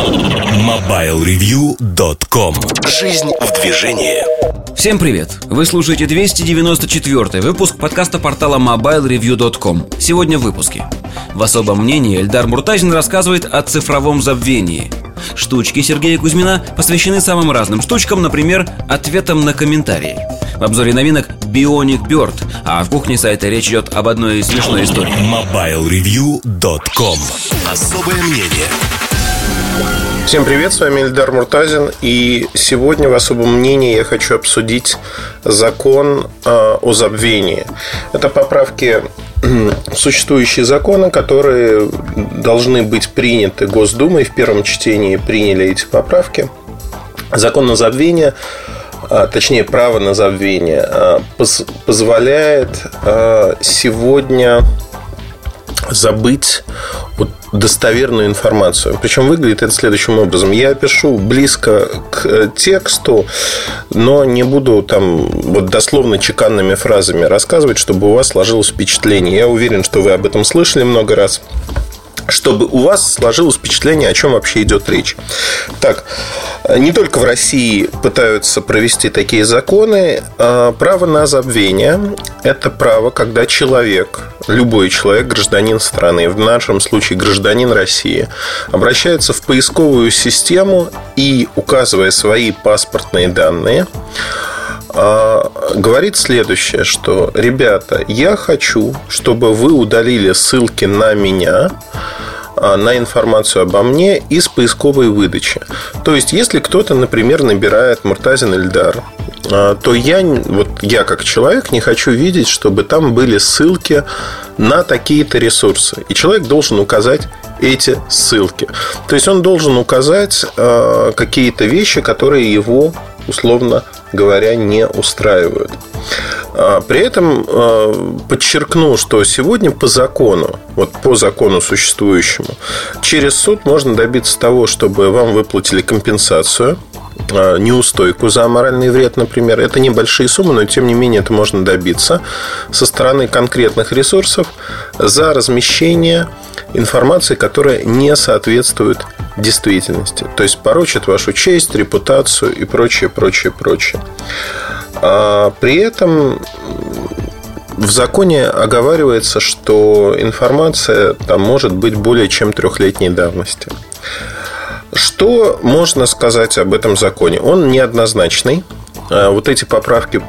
MobileReview.com Жизнь в движении. Всем привет! Вы слушаете 294 выпуск подкаста портала MobileReview.com Сегодня в выпуске. В особом мнении Эльдар Муртазин рассказывает о цифровом забвении. Штучки Сергея Кузьмина посвящены самым разным штучкам, например, ответам на комментарии. В обзоре новинок Bionic Bird, а в кухне сайта речь идет об одной смешной истории. MobileReview.com Особое мнение Всем привет, с вами Эльдар Муртазин И сегодня в особом мнении я хочу обсудить закон э, о забвении Это поправки существующие законы, которые должны быть приняты Госдумой. В первом чтении приняли эти поправки. Закон на забвение а, точнее право на забвение, а, позволяет сегодня забыть достоверную информацию. Причем выглядит это следующим образом. Я пишу близко к тексту, но не буду там вот дословно чеканными фразами рассказывать, чтобы у вас сложилось впечатление. Я уверен, что вы об этом слышали много раз чтобы у вас сложилось впечатление, о чем вообще идет речь. Так, не только в России пытаются провести такие законы. А право на забвение – это право, когда человек, любой человек, гражданин страны, в нашем случае гражданин России, обращается в поисковую систему и, указывая свои паспортные данные, говорит следующее, что, ребята, я хочу, чтобы вы удалили ссылки на меня, а, на информацию обо мне из поисковой выдачи. То есть, если кто-то, например, набирает Муртазин Эльдар, а, то я, вот я как человек не хочу видеть, чтобы там были ссылки на такие-то ресурсы. И человек должен указать эти ссылки. То есть он должен указать какие-то вещи, которые его условно говоря, не устраивают. А, при этом а, подчеркну, что сегодня по закону, вот по закону существующему, через суд можно добиться того, чтобы вам выплатили компенсацию а, неустойку за моральный вред, например. Это небольшие суммы, но тем не менее это можно добиться со стороны конкретных ресурсов за размещение информации, которая не соответствует действительности. То есть порочит вашу честь, репутацию и прочее, прочее, прочее. А при этом в законе оговаривается, что информация там может быть более чем трехлетней давности. Что можно сказать об этом законе? Он неоднозначный. А вот эти поправки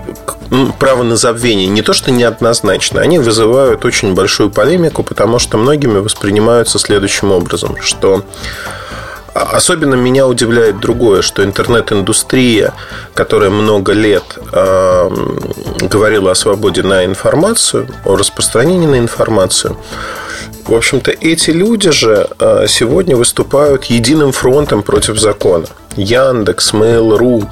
право на забвение не то, что неоднозначно, они вызывают очень большую полемику, потому что многими воспринимаются следующим образом, что Особенно меня удивляет другое, что интернет-индустрия, которая много лет э, говорила о свободе на информацию, о распространении на информацию, в общем-то, эти люди же э, сегодня выступают единым фронтом против закона. Яндекс, Mail.ru.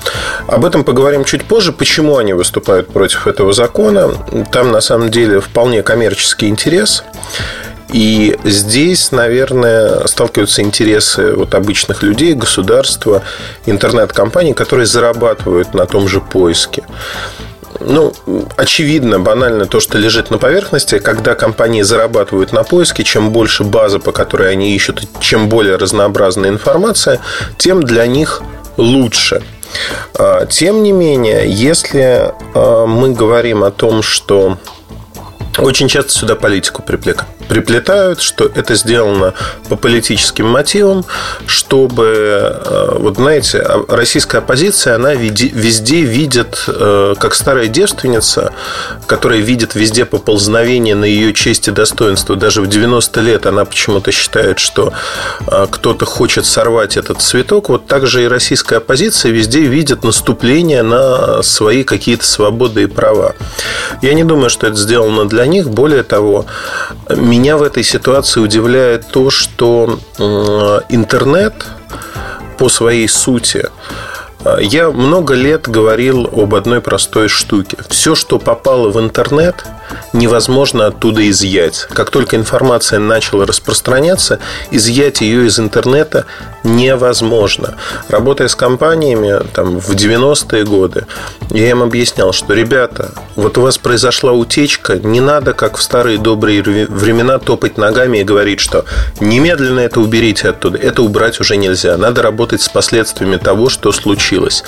Об этом поговорим чуть позже, почему они выступают против этого закона. Там на самом деле вполне коммерческий интерес. И здесь, наверное, сталкиваются интересы вот обычных людей, государства, интернет-компаний, которые зарабатывают на том же поиске. Ну, очевидно, банально то, что лежит на поверхности, когда компании зарабатывают на поиске, чем больше база, по которой они ищут, чем более разнообразная информация, тем для них лучше. А, тем не менее, если а, мы говорим о том, что очень часто сюда политику приплетают, что это сделано по политическим мотивам, чтобы, э, вот знаете, а, российская оппозиция, она везде видит, э, как старая девственница, которая видит везде поползновение на ее честь и достоинство. Даже в 90 лет она почему-то считает, что э, кто-то хочет сорвать этот цветок. Вот так же и российская оппозиция везде видит наступление на свои какие-то свободы и права. Я не думаю, что это сделано для них. Более того, меня в этой ситуации удивляет то, что интернет по своей сути я много лет говорил об одной простой штуке. Все, что попало в интернет, невозможно оттуда изъять. Как только информация начала распространяться, изъять ее из интернета невозможно. Работая с компаниями там, в 90-е годы, я им объяснял, что, ребята, вот у вас произошла утечка, не надо, как в старые добрые времена, топать ногами и говорить, что немедленно это уберите оттуда. Это убрать уже нельзя. Надо работать с последствиями того, что случилось.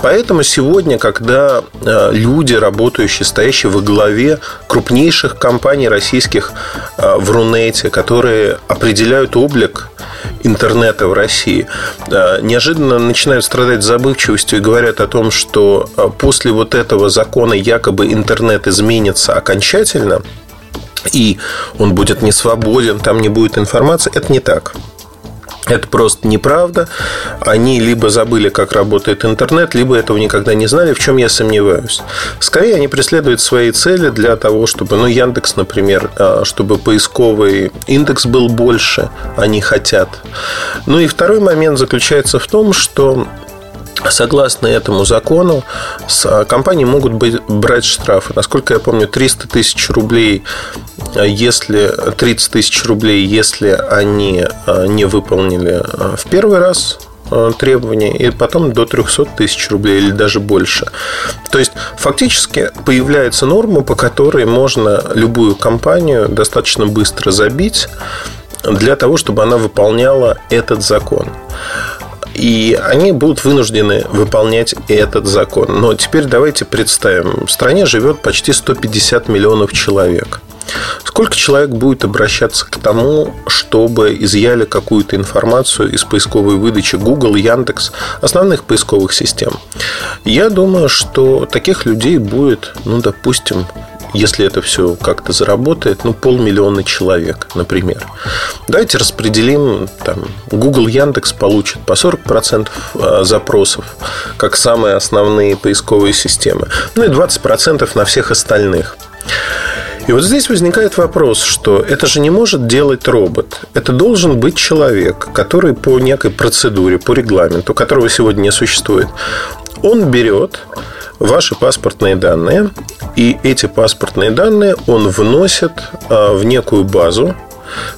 Поэтому сегодня, когда э, люди, работающие, стоящие во главе крупнейших компаний российских э, в Рунете, которые определяют облик интернета в России, э, неожиданно начинают страдать забывчивостью и говорят о том, что после вот этого закона якобы интернет изменится окончательно, и он будет не свободен, там не будет информации, это не так. Это просто неправда. Они либо забыли, как работает интернет, либо этого никогда не знали, в чем я сомневаюсь. Скорее, они преследуют свои цели для того, чтобы, ну, Яндекс, например, а, чтобы поисковый индекс был больше, они хотят. Ну и второй момент заключается в том, что Согласно этому закону, а, компании могут быть, брать штрафы. Насколько я помню, 300 тысяч рублей, а, если 30 тысяч рублей, если они а, не выполнили в первый раз требования, и потом до 300 тысяч рублей или даже больше. То есть, фактически появляется норма, по которой можно любую компанию достаточно быстро забить для того, чтобы она выполняла этот закон. И они будут вынуждены выполнять этот закон. Но теперь давайте представим. В стране живет почти 150 миллионов человек. Сколько человек будет обращаться к тому, чтобы изъяли какую-то информацию из поисковой выдачи Google, Яндекс, основных поисковых систем? Я думаю, что таких людей будет, ну, допустим, если это все как-то заработает, ну, полмиллиона человек, например. Давайте распределим, там, Google, Яндекс получит по 40% а, запросов, как самые основные поисковые системы, ну и 20% на всех остальных. И вот здесь возникает вопрос, что это же не может делать робот. Это должен быть человек, который по некой процедуре, по регламенту, которого сегодня не существует, он берет ваши паспортные данные, и эти паспортные данные он вносит а, в некую базу.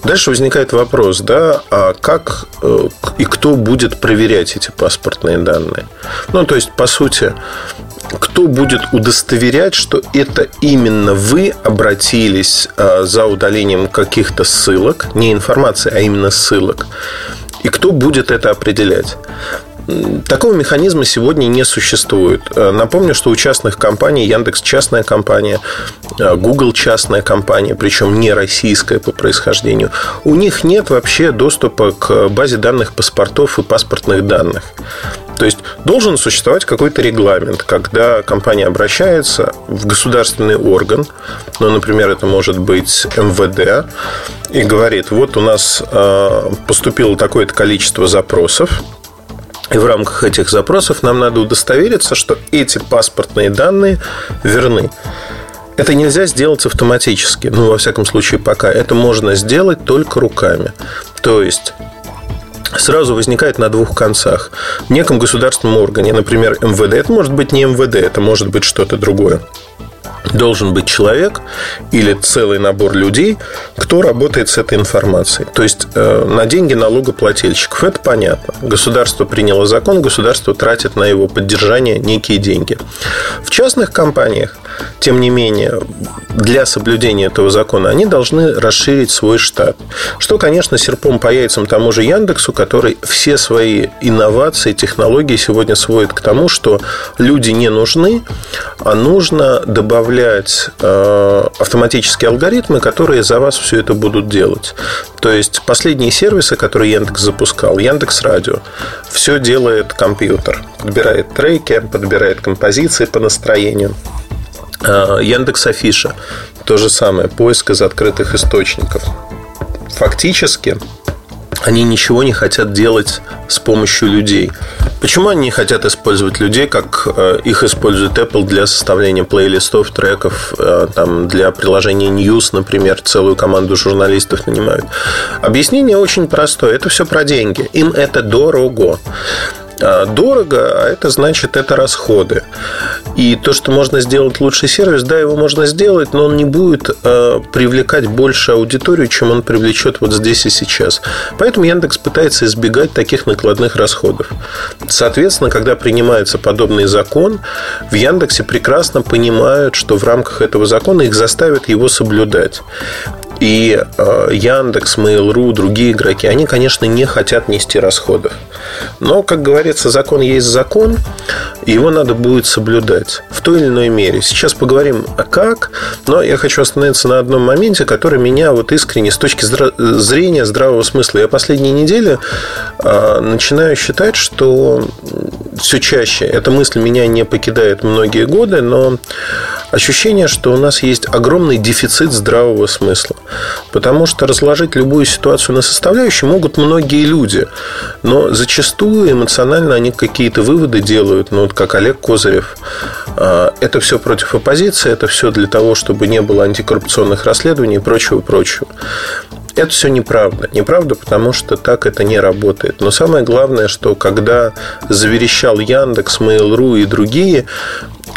Дальше возникает вопрос, да, а как э, и кто будет проверять эти паспортные данные? Ну, то есть, по сути, кто будет удостоверять, что это именно вы обратились а, за удалением каких-то ссылок, не информации, а именно ссылок, и кто будет это определять? Такого механизма сегодня не существует. Э, напомню, что у частных компаний Яндекс частная компания, э, Google частная компания, причем не российская по происхождению. У них нет вообще доступа к базе данных паспортов и паспортных данных. То есть должен существовать какой-то регламент, когда компания обращается в государственный орган, ну, например, это может быть МВД, и говорит, вот у нас э, поступило такое-то количество запросов, и в рамках этих запросов нам надо удостовериться, что эти паспортные данные верны. Это нельзя сделать автоматически. Ну, во всяком случае, пока. Это можно сделать только руками. То есть сразу возникает на двух концах. В неком государственном органе, например, МВД, это может быть не МВД, это может быть что-то другое должен быть человек или целый набор людей, кто работает с этой информацией. То есть э, на деньги налогоплательщиков. Это понятно. Государство приняло закон, государство тратит на его поддержание некие деньги. В частных компаниях, тем не менее, для соблюдения этого закона они должны расширить свой штат. Что, конечно, серпом по яйцам тому же Яндексу, который все свои инновации, технологии сегодня сводит к тому, что люди не нужны, а нужно добавлять добавлять э, автоматические алгоритмы, которые за вас все это будут делать. То есть последние сервисы, которые Яндекс запускал, Яндекс Радио, все делает компьютер. Подбирает треки, подбирает композиции по настроению. Э, Яндекс Афиша то же самое, поиск из открытых источников. Фактически они ничего не хотят делать с помощью людей. Почему они не хотят использовать людей, как э, их использует Apple для составления плейлистов, треков, э, там, для приложения News, например, целую команду журналистов нанимают? Объяснение очень простое. Это все про деньги. Им это дорого. А, дорого, а это значит, это расходы. И то, что можно сделать лучший сервис, да, его можно сделать, но он не будет э, привлекать больше аудиторию, чем он привлечет вот здесь и сейчас. Поэтому Яндекс пытается избегать таких накладных расходов. Соответственно, когда принимается подобный закон, в Яндексе прекрасно понимают, что в рамках этого закона их заставят его соблюдать. И э, Яндекс, Mail.ru, другие игроки, они, конечно, не хотят нести расходов. Но, как говорится, закон есть закон, его надо будет соблюдать в той или иной мере. Сейчас поговорим о как, но я хочу остановиться на одном моменте, который меня вот искренне с точки зрения здравого смысла. Я последние недели э, начинаю считать, что все чаще эта мысль меня не покидает многие годы, но ощущение, что у нас есть огромный дефицит здравого смысла. Потому что разложить любую ситуацию на составляющие могут многие люди. Но зачастую эмоционально они какие-то выводы делают. Ну, вот как Олег Козырев. А, это все против оппозиции, это все для того, чтобы не было антикоррупционных расследований и прочего, прочего. Это все неправда. Неправда, потому что так это не работает. Но самое главное, что когда заверещал Яндекс, Mail.ru и другие,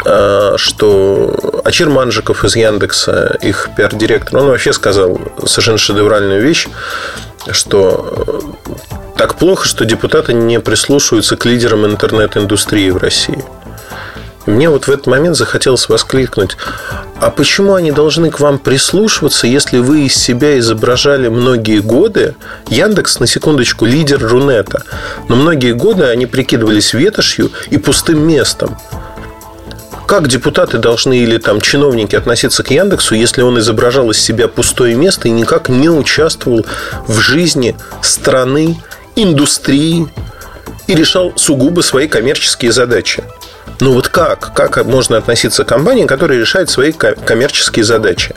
а, что Ачир Манжиков из Яндекса, их пиар-директор, он вообще сказал совершенно шедевральную вещь, что так плохо, что депутаты не прислушиваются к лидерам интернет-индустрии в России. Мне вот в этот момент захотелось воскликнуть, а почему они должны к вам прислушиваться, если вы из себя изображали многие годы? Яндекс, на секундочку, лидер Рунета. Но многие годы они прикидывались ветошью и пустым местом. Как депутаты должны или там чиновники относиться к Яндексу, если он изображал из себя пустое место и никак не участвовал в жизни страны, индустрии и решал сугубо свои коммерческие задачи? Ну вот как? Как можно относиться к компании, которая решает свои коммерческие задачи?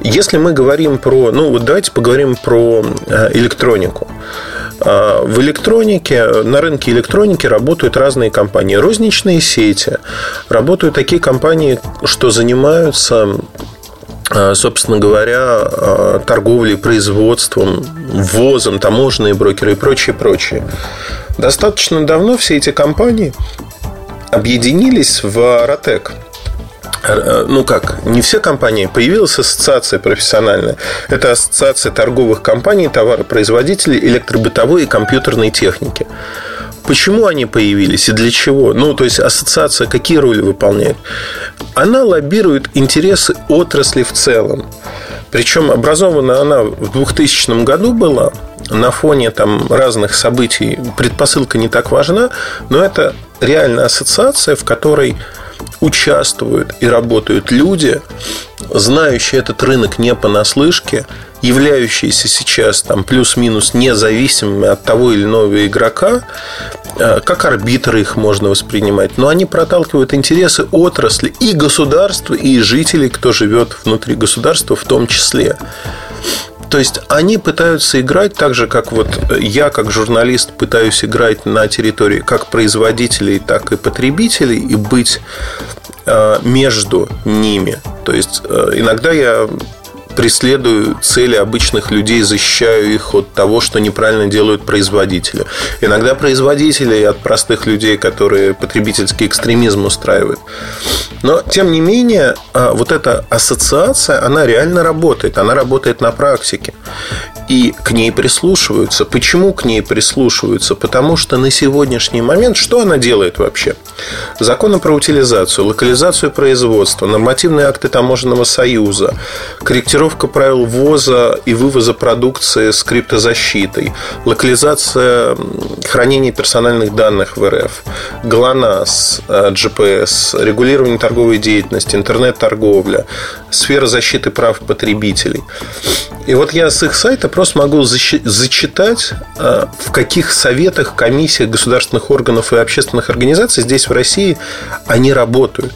Если мы говорим про... Ну вот давайте поговорим про э, электронику. А, в электронике, на рынке электроники работают разные компании. Розничные сети. Работают такие компании, что занимаются э, собственно говоря, э, торговлей, производством, ввозом, таможенные брокеры и прочее, прочее. Достаточно давно все эти компании объединились в Ротек. Э, ну как, не все компании, появилась ассоциация профессиональная. Это ассоциация торговых компаний, товаропроизводителей электробытовой и компьютерной техники. Почему они появились и для чего? Ну, то есть ассоциация какие роли выполняет? Она лоббирует интересы отрасли в целом. Причем образована она в 2000 году была на фоне там разных событий. Предпосылка не так важна, но это реально ассоциация, в которой участвуют и работают люди, знающие этот рынок не понаслышке, являющиеся сейчас там плюс-минус независимыми от того или иного игрока, э, как арбитры их можно воспринимать, но они проталкивают интересы отрасли и государства, и жителей, кто живет внутри государства в том числе. То есть они пытаются играть так же, как вот я, как журналист, пытаюсь играть на территории как производителей, так и потребителей и быть э, между ними. То есть э, иногда я преследую цели обычных людей, защищаю их от того, что неправильно делают производители. Иногда производители от простых людей, которые потребительский экстремизм устраивают. Но, тем не менее, а, вот эта ассоциация, она реально работает, она работает на практике и к ней прислушиваются. Почему к ней прислушиваются? Потому что на сегодняшний момент что она делает вообще? Законы про утилизацию, локализацию производства, нормативные акты таможенного союза, корректировка правил ввоза и вывоза продукции с криптозащитой, локализация хранения персональных данных в РФ, ГЛОНАСС, GPS, э, регулирование торговой деятельности, интернет-торговля, сфера защиты прав потребителей. И вот я с их сайта просто могу зачитать, э, в каких советах, комиссиях государственных органов и общественных организаций здесь, в России, они работают.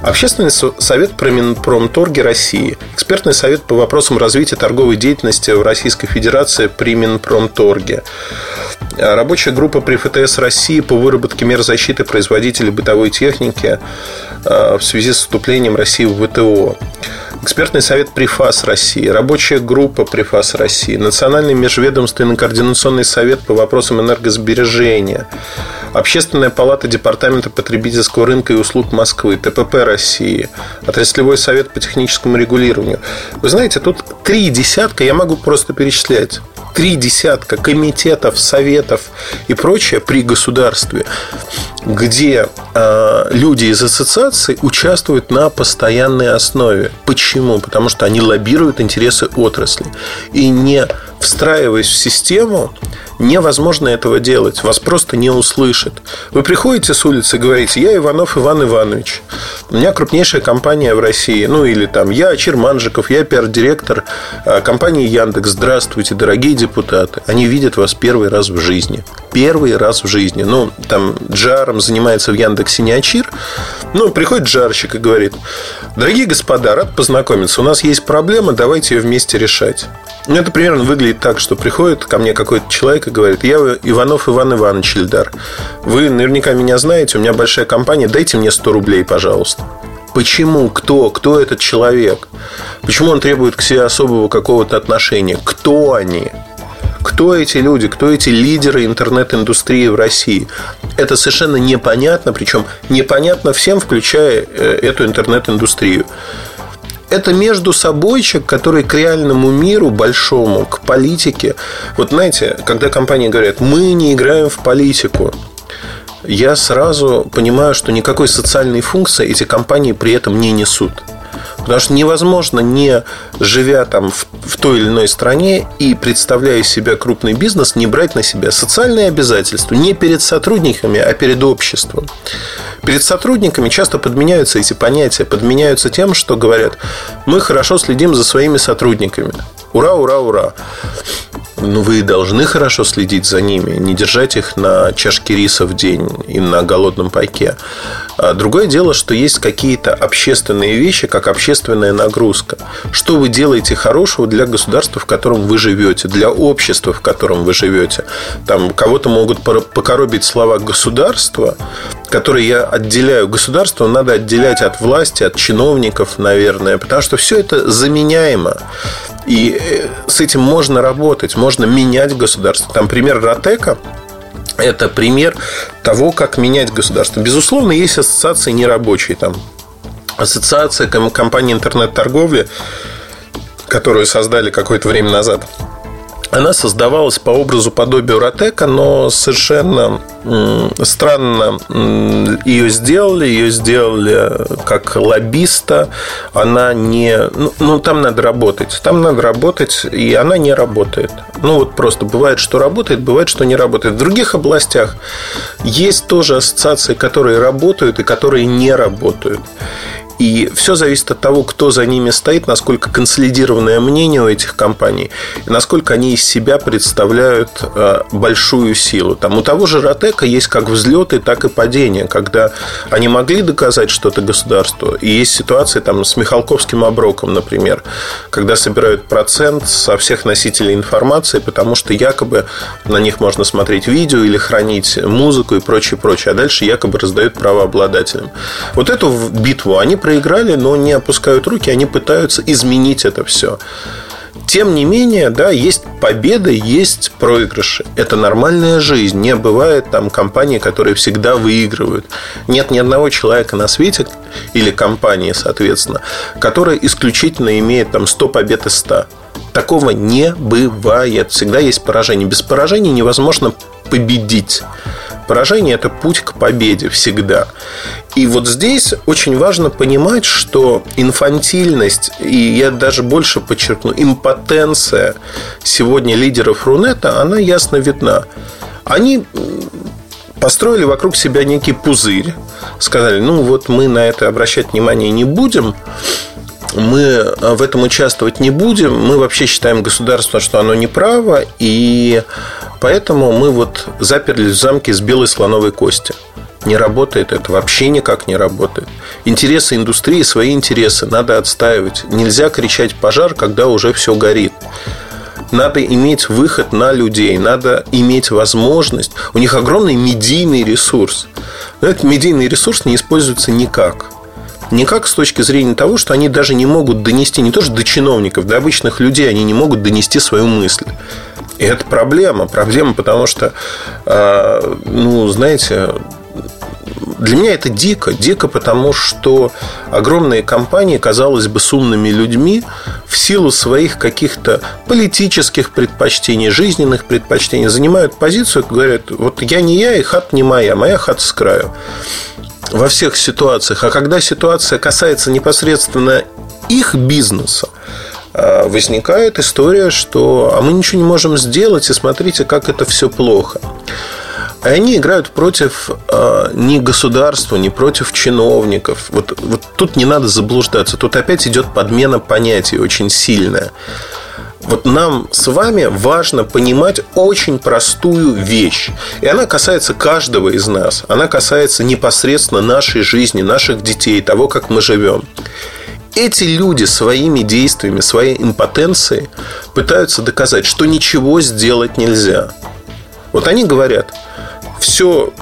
Общественный совет про Минпромторги России, экспертный совет по вопросам развития торговой деятельности в Российской Федерации при Минпромторге, рабочая группа при ФТС России по выработке мер защиты производителей бытовой техники э, в связи с вступлением России в ВТО. Экспертный совет ПРИФАС России, рабочая группа ПРИФАС России, Национальный межведомственный координационный совет по вопросам энергосбережения, Общественная палата Департамента потребительского рынка и услуг Москвы, ТПП России, Отраслевой совет по техническому регулированию. Вы знаете, тут три десятка, я могу просто перечислять три десятка комитетов, советов и прочее при государстве, где э, люди из ассоциаций участвуют на постоянной основе. Почему? Потому что они лоббируют интересы отрасли. И не встраиваясь в систему, невозможно этого делать. Вас просто не услышат. Вы приходите с улицы и говорите, я Иванов Иван Иванович. У меня крупнейшая компания в России. Ну, или там, я Черманжиков, я пиар-директор а, компании Яндекс. Здравствуйте, дорогие депутаты. Они видят вас первый раз в жизни. Первый раз в жизни. Ну, там, джаром занимается в Яндексе не Ачир. Ну, приходит джарщик и говорит, дорогие господа, рад познакомиться. У нас есть проблема, давайте ее вместе решать. Ну, это примерно выглядит так, что приходит ко мне какой-то человек и говорит, я Иванов Иван Иванович Ильдар. Вы наверняка меня знаете, у меня большая компания, дайте мне 100 рублей, пожалуйста. Почему? Кто? Кто этот человек? Почему он требует к себе особого какого-то отношения? Кто они? Кто эти люди? Кто эти лидеры интернет-индустрии в России? Это совершенно непонятно, причем непонятно всем, включая э, эту интернет-индустрию это между собойчик, который к реальному миру большому, к политике. Вот знаете, когда компании говорят, мы не играем в политику, я сразу понимаю, что никакой социальной функции эти компании при этом не несут. Потому что невозможно, не живя там в, в той или иной стране и представляя себя крупный бизнес, не брать на себя социальные обязательства не перед сотрудниками, а перед обществом. Перед сотрудниками часто подменяются эти понятия, подменяются тем, что говорят, мы хорошо следим за своими сотрудниками. Ура, ура, ура. Ну, вы должны хорошо следить за ними, не держать их на чашке риса в день и на голодном пайке. А другое дело, что есть какие-то общественные вещи, как общественная нагрузка. Что вы делаете хорошего для государства, в котором вы живете, для общества, в котором вы живете. Там кого-то могут покоробить слова государства, которые я отделяю. Государство надо отделять от власти, от чиновников, наверное, потому что все это заменяемо. И э, с этим можно работать, можно менять государство. Там пример Ротека, это пример того, как менять государство. Безусловно, есть ассоциации нерабочие. Там ассоциация компании интернет-торговли, которую создали какое-то время назад – она создавалась по образу подобию Ротека, но совершенно странно ее сделали. Ее сделали как лоббиста. Она не... Ну, ну, там надо работать. Там надо работать, и она не работает. Ну, вот просто бывает, что работает, бывает, что не работает. В других областях есть тоже ассоциации, которые работают и которые не работают. И все зависит от того, кто за ними стоит, насколько консолидированное мнение у этих компаний, и насколько они из себя представляют э, большую силу. Там у того же Ротека есть как взлеты, так и падения, когда они могли доказать что-то государству. И есть ситуации там с Михалковским оброком, например, когда собирают процент со всех носителей информации, потому что якобы на них можно смотреть видео или хранить музыку и прочее, прочее, а дальше якобы раздают правообладателям. Вот эту битву они проиграли, но не опускают руки, они пытаются изменить это все. Тем не менее, да, есть победы, есть проигрыши. Это нормальная жизнь. Не бывает там компании, которые всегда выигрывают. Нет ни одного человека на свете, или компании, соответственно, которая исключительно имеет там 100 побед из 100. Такого не бывает. Всегда есть поражение. Без поражения невозможно победить. Поражение – это путь к победе всегда. И вот здесь очень важно понимать, что инфантильность, и я даже больше подчеркну, импотенция сегодня лидеров Рунета, она ясно видна. Они построили вокруг себя некий пузырь, сказали, ну вот мы на это обращать внимание не будем, мы в этом участвовать не будем, мы вообще считаем государство, что оно неправо, и Поэтому мы вот заперлись в замке с белой слоновой кости. Не работает это, вообще никак не работает. Интересы индустрии, свои интересы надо отстаивать. Нельзя кричать пожар, когда уже все горит. Надо иметь выход на людей, надо иметь возможность. У них огромный медийный ресурс. Но этот медийный ресурс не используется никак. Никак с точки зрения того, что они даже не могут донести, не то что до чиновников, до обычных людей, они не могут донести свою мысль. И это проблема. Проблема, потому что, э, ну, знаете, для меня это дико. Дико, потому что огромные компании, казалось бы, с умными людьми в силу своих каких-то политических предпочтений, жизненных предпочтений занимают позицию, говорят, вот я не я, и хат не моя, моя хата с краю во всех ситуациях. А когда ситуация касается непосредственно их бизнеса, а, возникает история, что а мы ничего не можем сделать, и смотрите, как это все плохо. И они играют против э, не государства, не против чиновников. Вот, вот тут не надо заблуждаться. Тут опять идет подмена понятий очень сильная. Вот нам с вами важно понимать очень простую вещь. И она касается каждого из нас. Она касается непосредственно нашей жизни, наших детей, того, как мы живем. Эти люди своими действиями, своей импотенцией пытаются доказать, что ничего сделать нельзя. Вот они говорят, все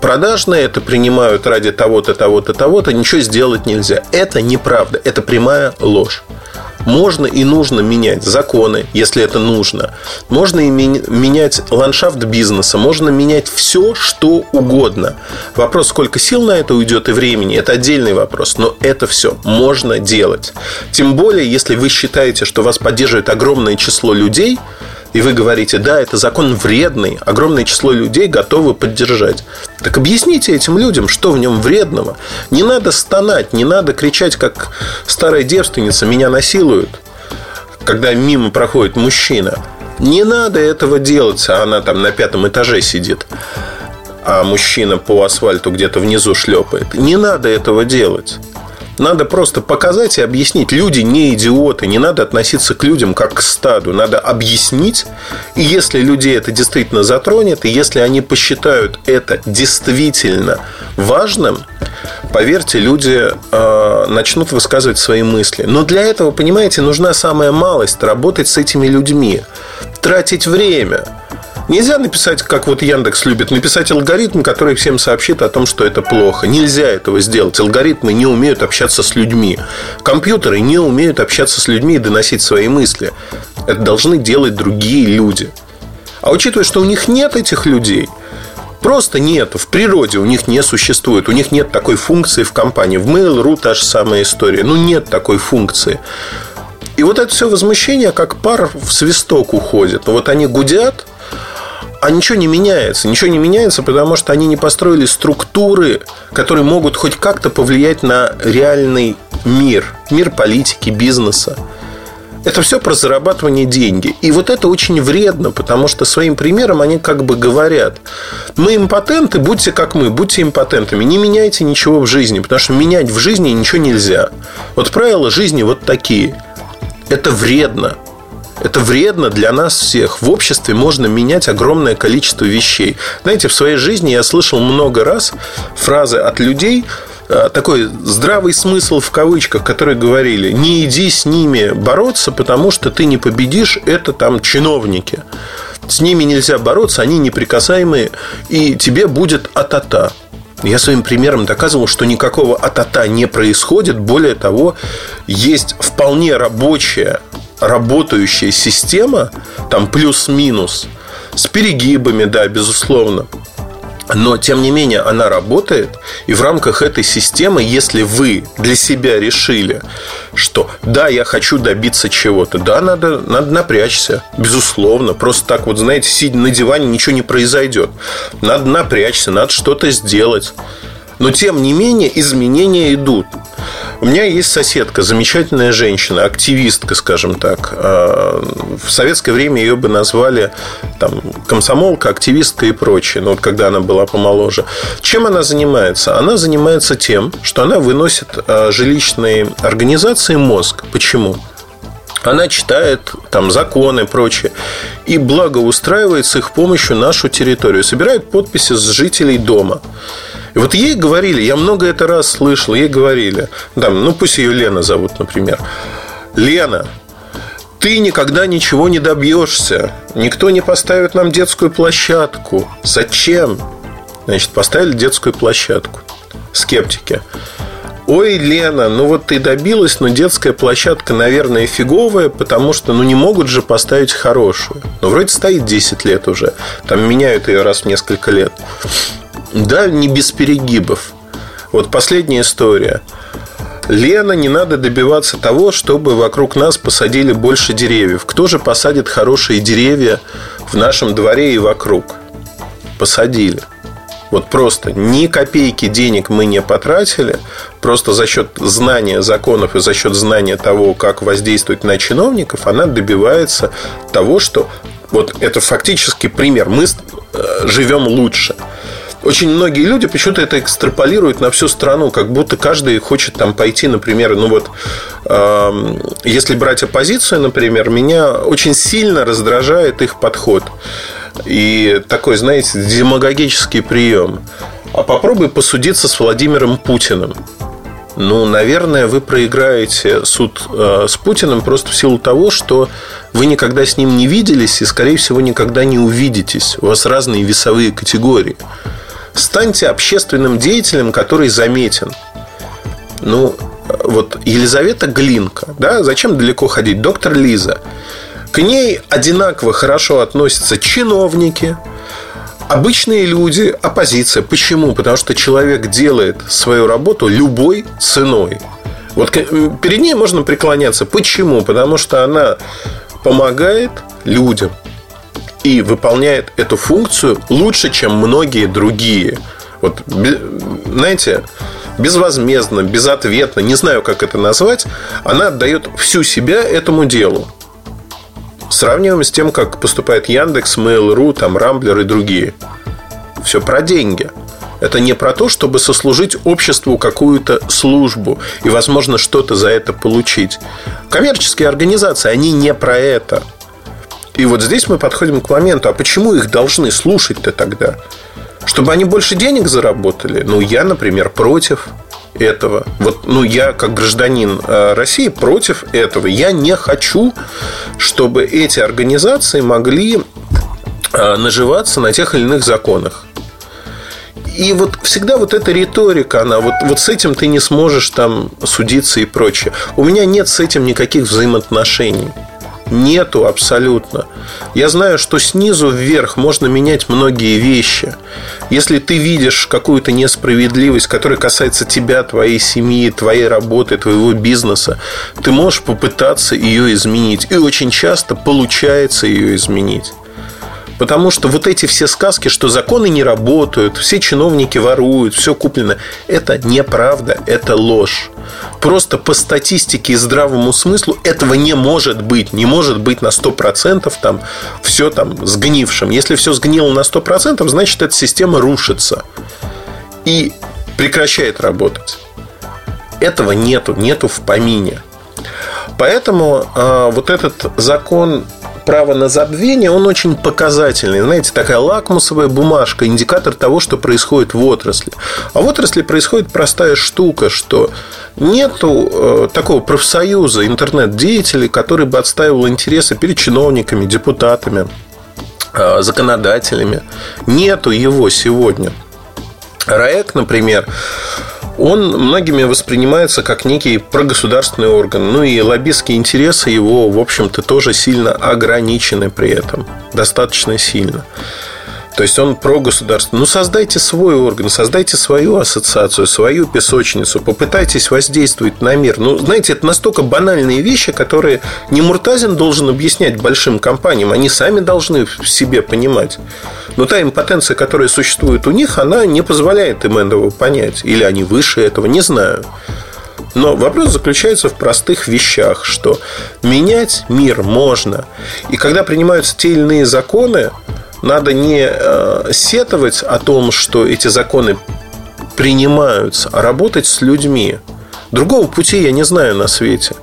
продажное, это принимают ради того-то, того-то, того-то, ничего сделать нельзя. Это неправда, это прямая ложь. Можно и нужно менять законы, если это нужно. Можно и менять ландшафт бизнеса, можно менять все, что угодно. Вопрос, сколько сил на это уйдет и времени, это отдельный вопрос. Но это все можно делать. Тем более, если вы считаете, что вас поддерживает огромное число людей, и вы говорите, да, это закон вредный, огромное число людей готовы поддержать. Так объясните этим людям, что в нем вредного. Не надо стонать, не надо кричать, как старая девственница, меня насилуют, когда мимо проходит мужчина. Не надо этого делать, а она там на пятом этаже сидит а мужчина по асфальту где-то внизу шлепает. Не надо этого делать. Надо просто показать и объяснить. Люди не идиоты. Не надо относиться к людям как к стаду. Надо объяснить. И если людей это действительно затронет, и если они посчитают это действительно важным, поверьте, люди э, начнут высказывать свои мысли. Но для этого, понимаете, нужна самая малость работать с этими людьми, тратить время. Нельзя написать, как вот Яндекс любит, написать алгоритм, который всем сообщит о том, что это плохо. Нельзя этого сделать. Алгоритмы не умеют общаться с людьми. Компьютеры не умеют общаться с людьми и доносить свои мысли. Это должны делать другие люди. А учитывая, что у них нет этих людей, Просто нет. В природе у них не существует. У них нет такой функции в компании. В Mail.ru та же самая история. Ну, нет такой функции. И вот это все возмущение, как пар в свисток уходит. Вот они гудят, а ничего не меняется. Ничего не меняется, потому что они не построили структуры, которые могут хоть как-то повлиять на реальный мир. Мир политики, бизнеса. Это все про зарабатывание деньги. И вот это очень вредно, потому что своим примером они как бы говорят, мы импотенты, будьте как мы, будьте импотентами, не меняйте ничего в жизни, потому что менять в жизни ничего нельзя. Вот правила жизни вот такие. Это вредно. Это вредно для нас всех. В обществе можно менять огромное количество вещей. Знаете, в своей жизни я слышал много раз фразы от людей, э, такой здравый смысл в кавычках, которые говорили, не иди с ними бороться, потому что ты не победишь, это там чиновники. С ними нельзя бороться, они неприкасаемые, и тебе будет атата. Я своим примером доказывал, что никакого атата не происходит. Более того, есть вполне рабочая работающая система, там плюс-минус, с перегибами, да, безусловно. Но, тем не менее, она работает. И в рамках этой системы, если вы для себя решили, что да, я хочу добиться чего-то, да, надо, надо напрячься, безусловно. Просто так вот, знаете, сидя на диване, ничего не произойдет. Надо напрячься, надо что-то сделать. Но, тем не менее, изменения идут. У меня есть соседка, замечательная женщина, активистка, скажем так. А, в советское время ее бы назвали там, комсомолка, активистка и прочее. Но вот когда она была помоложе. Чем она занимается? Она занимается тем, что она выносит а, жилищные организации мозг. Почему? Она читает там законы и прочее и благоустраивает с их помощью нашу территорию, собирает подписи с жителей дома. И вот ей говорили, я много это раз слышал, ей говорили, там, ну пусть ее Лена зовут, например. Лена, ты никогда ничего не добьешься. Никто не поставит нам детскую площадку. Зачем? Значит, поставили детскую площадку. Скептики. Ой, Лена, ну вот ты добилась, но детская площадка, наверное, фиговая, потому что, ну, не могут же поставить хорошую. Ну, вроде стоит 10 лет уже. Там меняют ее раз в несколько лет. Да, не без перегибов. Вот последняя история. Лена, не надо добиваться того, чтобы вокруг нас посадили больше деревьев. Кто же посадит хорошие деревья в нашем дворе и вокруг? Посадили. Вот просто ни копейки денег мы не потратили, просто за счет знания законов и за счет знания того, как воздействовать на чиновников, она добивается того, что вот это фактически пример. Мы э, живем лучше. Очень многие люди почему-то это экстраполируют на всю страну, как будто каждый хочет там пойти, например, ну вот, э, если брать оппозицию, например, меня очень сильно раздражает их подход. И такой, знаете, демагогический прием. А попробуй посудиться с Владимиром Путиным. Ну, наверное, вы проиграете суд э, с Путиным просто в силу того, что вы никогда с ним не виделись и, скорее всего, никогда не увидитесь. У вас разные весовые категории. Станьте общественным деятелем, который заметен. Ну, вот Елизавета Глинка, да, зачем далеко ходить? Доктор Лиза. К ней одинаково хорошо относятся чиновники, обычные люди, оппозиция. Почему? Потому что человек делает свою работу любой ценой. Вот перед ней можно преклоняться. Почему? Потому что она помогает людям и выполняет эту функцию лучше, чем многие другие. Вот, знаете, безвозмездно, безответно, не знаю, как это назвать, она отдает всю себя этому делу. Сравниваем с тем, как поступает Яндекс, Mail.ru, там, Рамблер и другие. Все про деньги. Это не про то, чтобы сослужить обществу какую-то службу и, возможно, что-то за это получить. Коммерческие организации, они не про это. И вот здесь мы подходим к моменту, а почему их должны слушать-то тогда? Чтобы они больше денег заработали? Ну, я, например, против этого. Вот, ну, я как гражданин э, России против этого. Я не хочу, чтобы эти организации могли э, наживаться на тех или иных законах. И вот всегда вот эта риторика, она вот, вот с этим ты не сможешь там судиться и прочее. У меня нет с этим никаких взаимоотношений. Нету абсолютно. Я знаю, что снизу вверх можно менять многие вещи. Если ты видишь какую-то несправедливость, которая касается тебя, твоей семьи, твоей работы, твоего бизнеса, ты можешь попытаться ее изменить. И очень часто получается ее изменить. Потому что вот эти все сказки, что законы не работают, все чиновники воруют, все куплено, это неправда, это ложь. Просто по статистике и здравому смыслу этого не может быть. Не может быть на 100% там все там сгнившим. Если все сгнило на 100%, значит, эта система рушится и прекращает работать. Этого нету, нету в помине. Поэтому э, вот этот закон право на забвение, он очень показательный. Знаете, такая лакмусовая бумажка, индикатор того, что происходит в отрасли. А в отрасли происходит простая штука, что нету э, такого профсоюза интернет-деятелей, который бы отстаивал интересы перед чиновниками, депутатами, э, законодателями. Нету его сегодня. РАЭК, например, он многими воспринимается как некий прогосударственный орган. Ну и лоббистские интересы его, в общем-то, тоже сильно ограничены при этом. Достаточно сильно. То есть он про государство. Ну, создайте свой орган, создайте свою ассоциацию, свою песочницу, попытайтесь воздействовать на мир. Ну, знаете, это настолько банальные вещи, которые не Муртазин должен объяснять большим компаниям, они сами должны в себе понимать. Но та импотенция, которая существует у них, она не позволяет им этого понять. Или они выше этого, не знаю. Но вопрос заключается в простых вещах, что менять мир можно. И когда принимаются те или иные законы, надо не э, сетовать о том, что эти законы принимаются, а работать с людьми. Другого пути я не знаю на свете.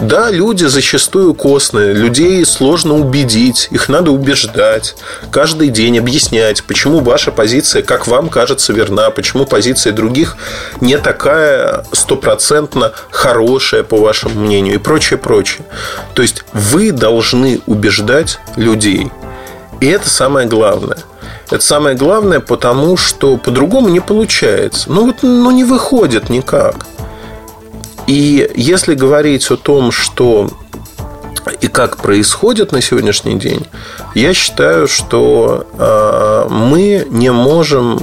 Да, люди зачастую костные, людей сложно убедить, их надо убеждать, каждый день объяснять, почему ваша позиция, как вам кажется, верна, почему позиция других не такая стопроцентно хорошая, по вашему мнению, и прочее, прочее. То есть вы должны убеждать людей – и это самое главное. Это самое главное, потому что по-другому не получается. Ну вот ну, не выходит никак. И если говорить о том, что и как происходит на сегодняшний день, я считаю, что э, мы не можем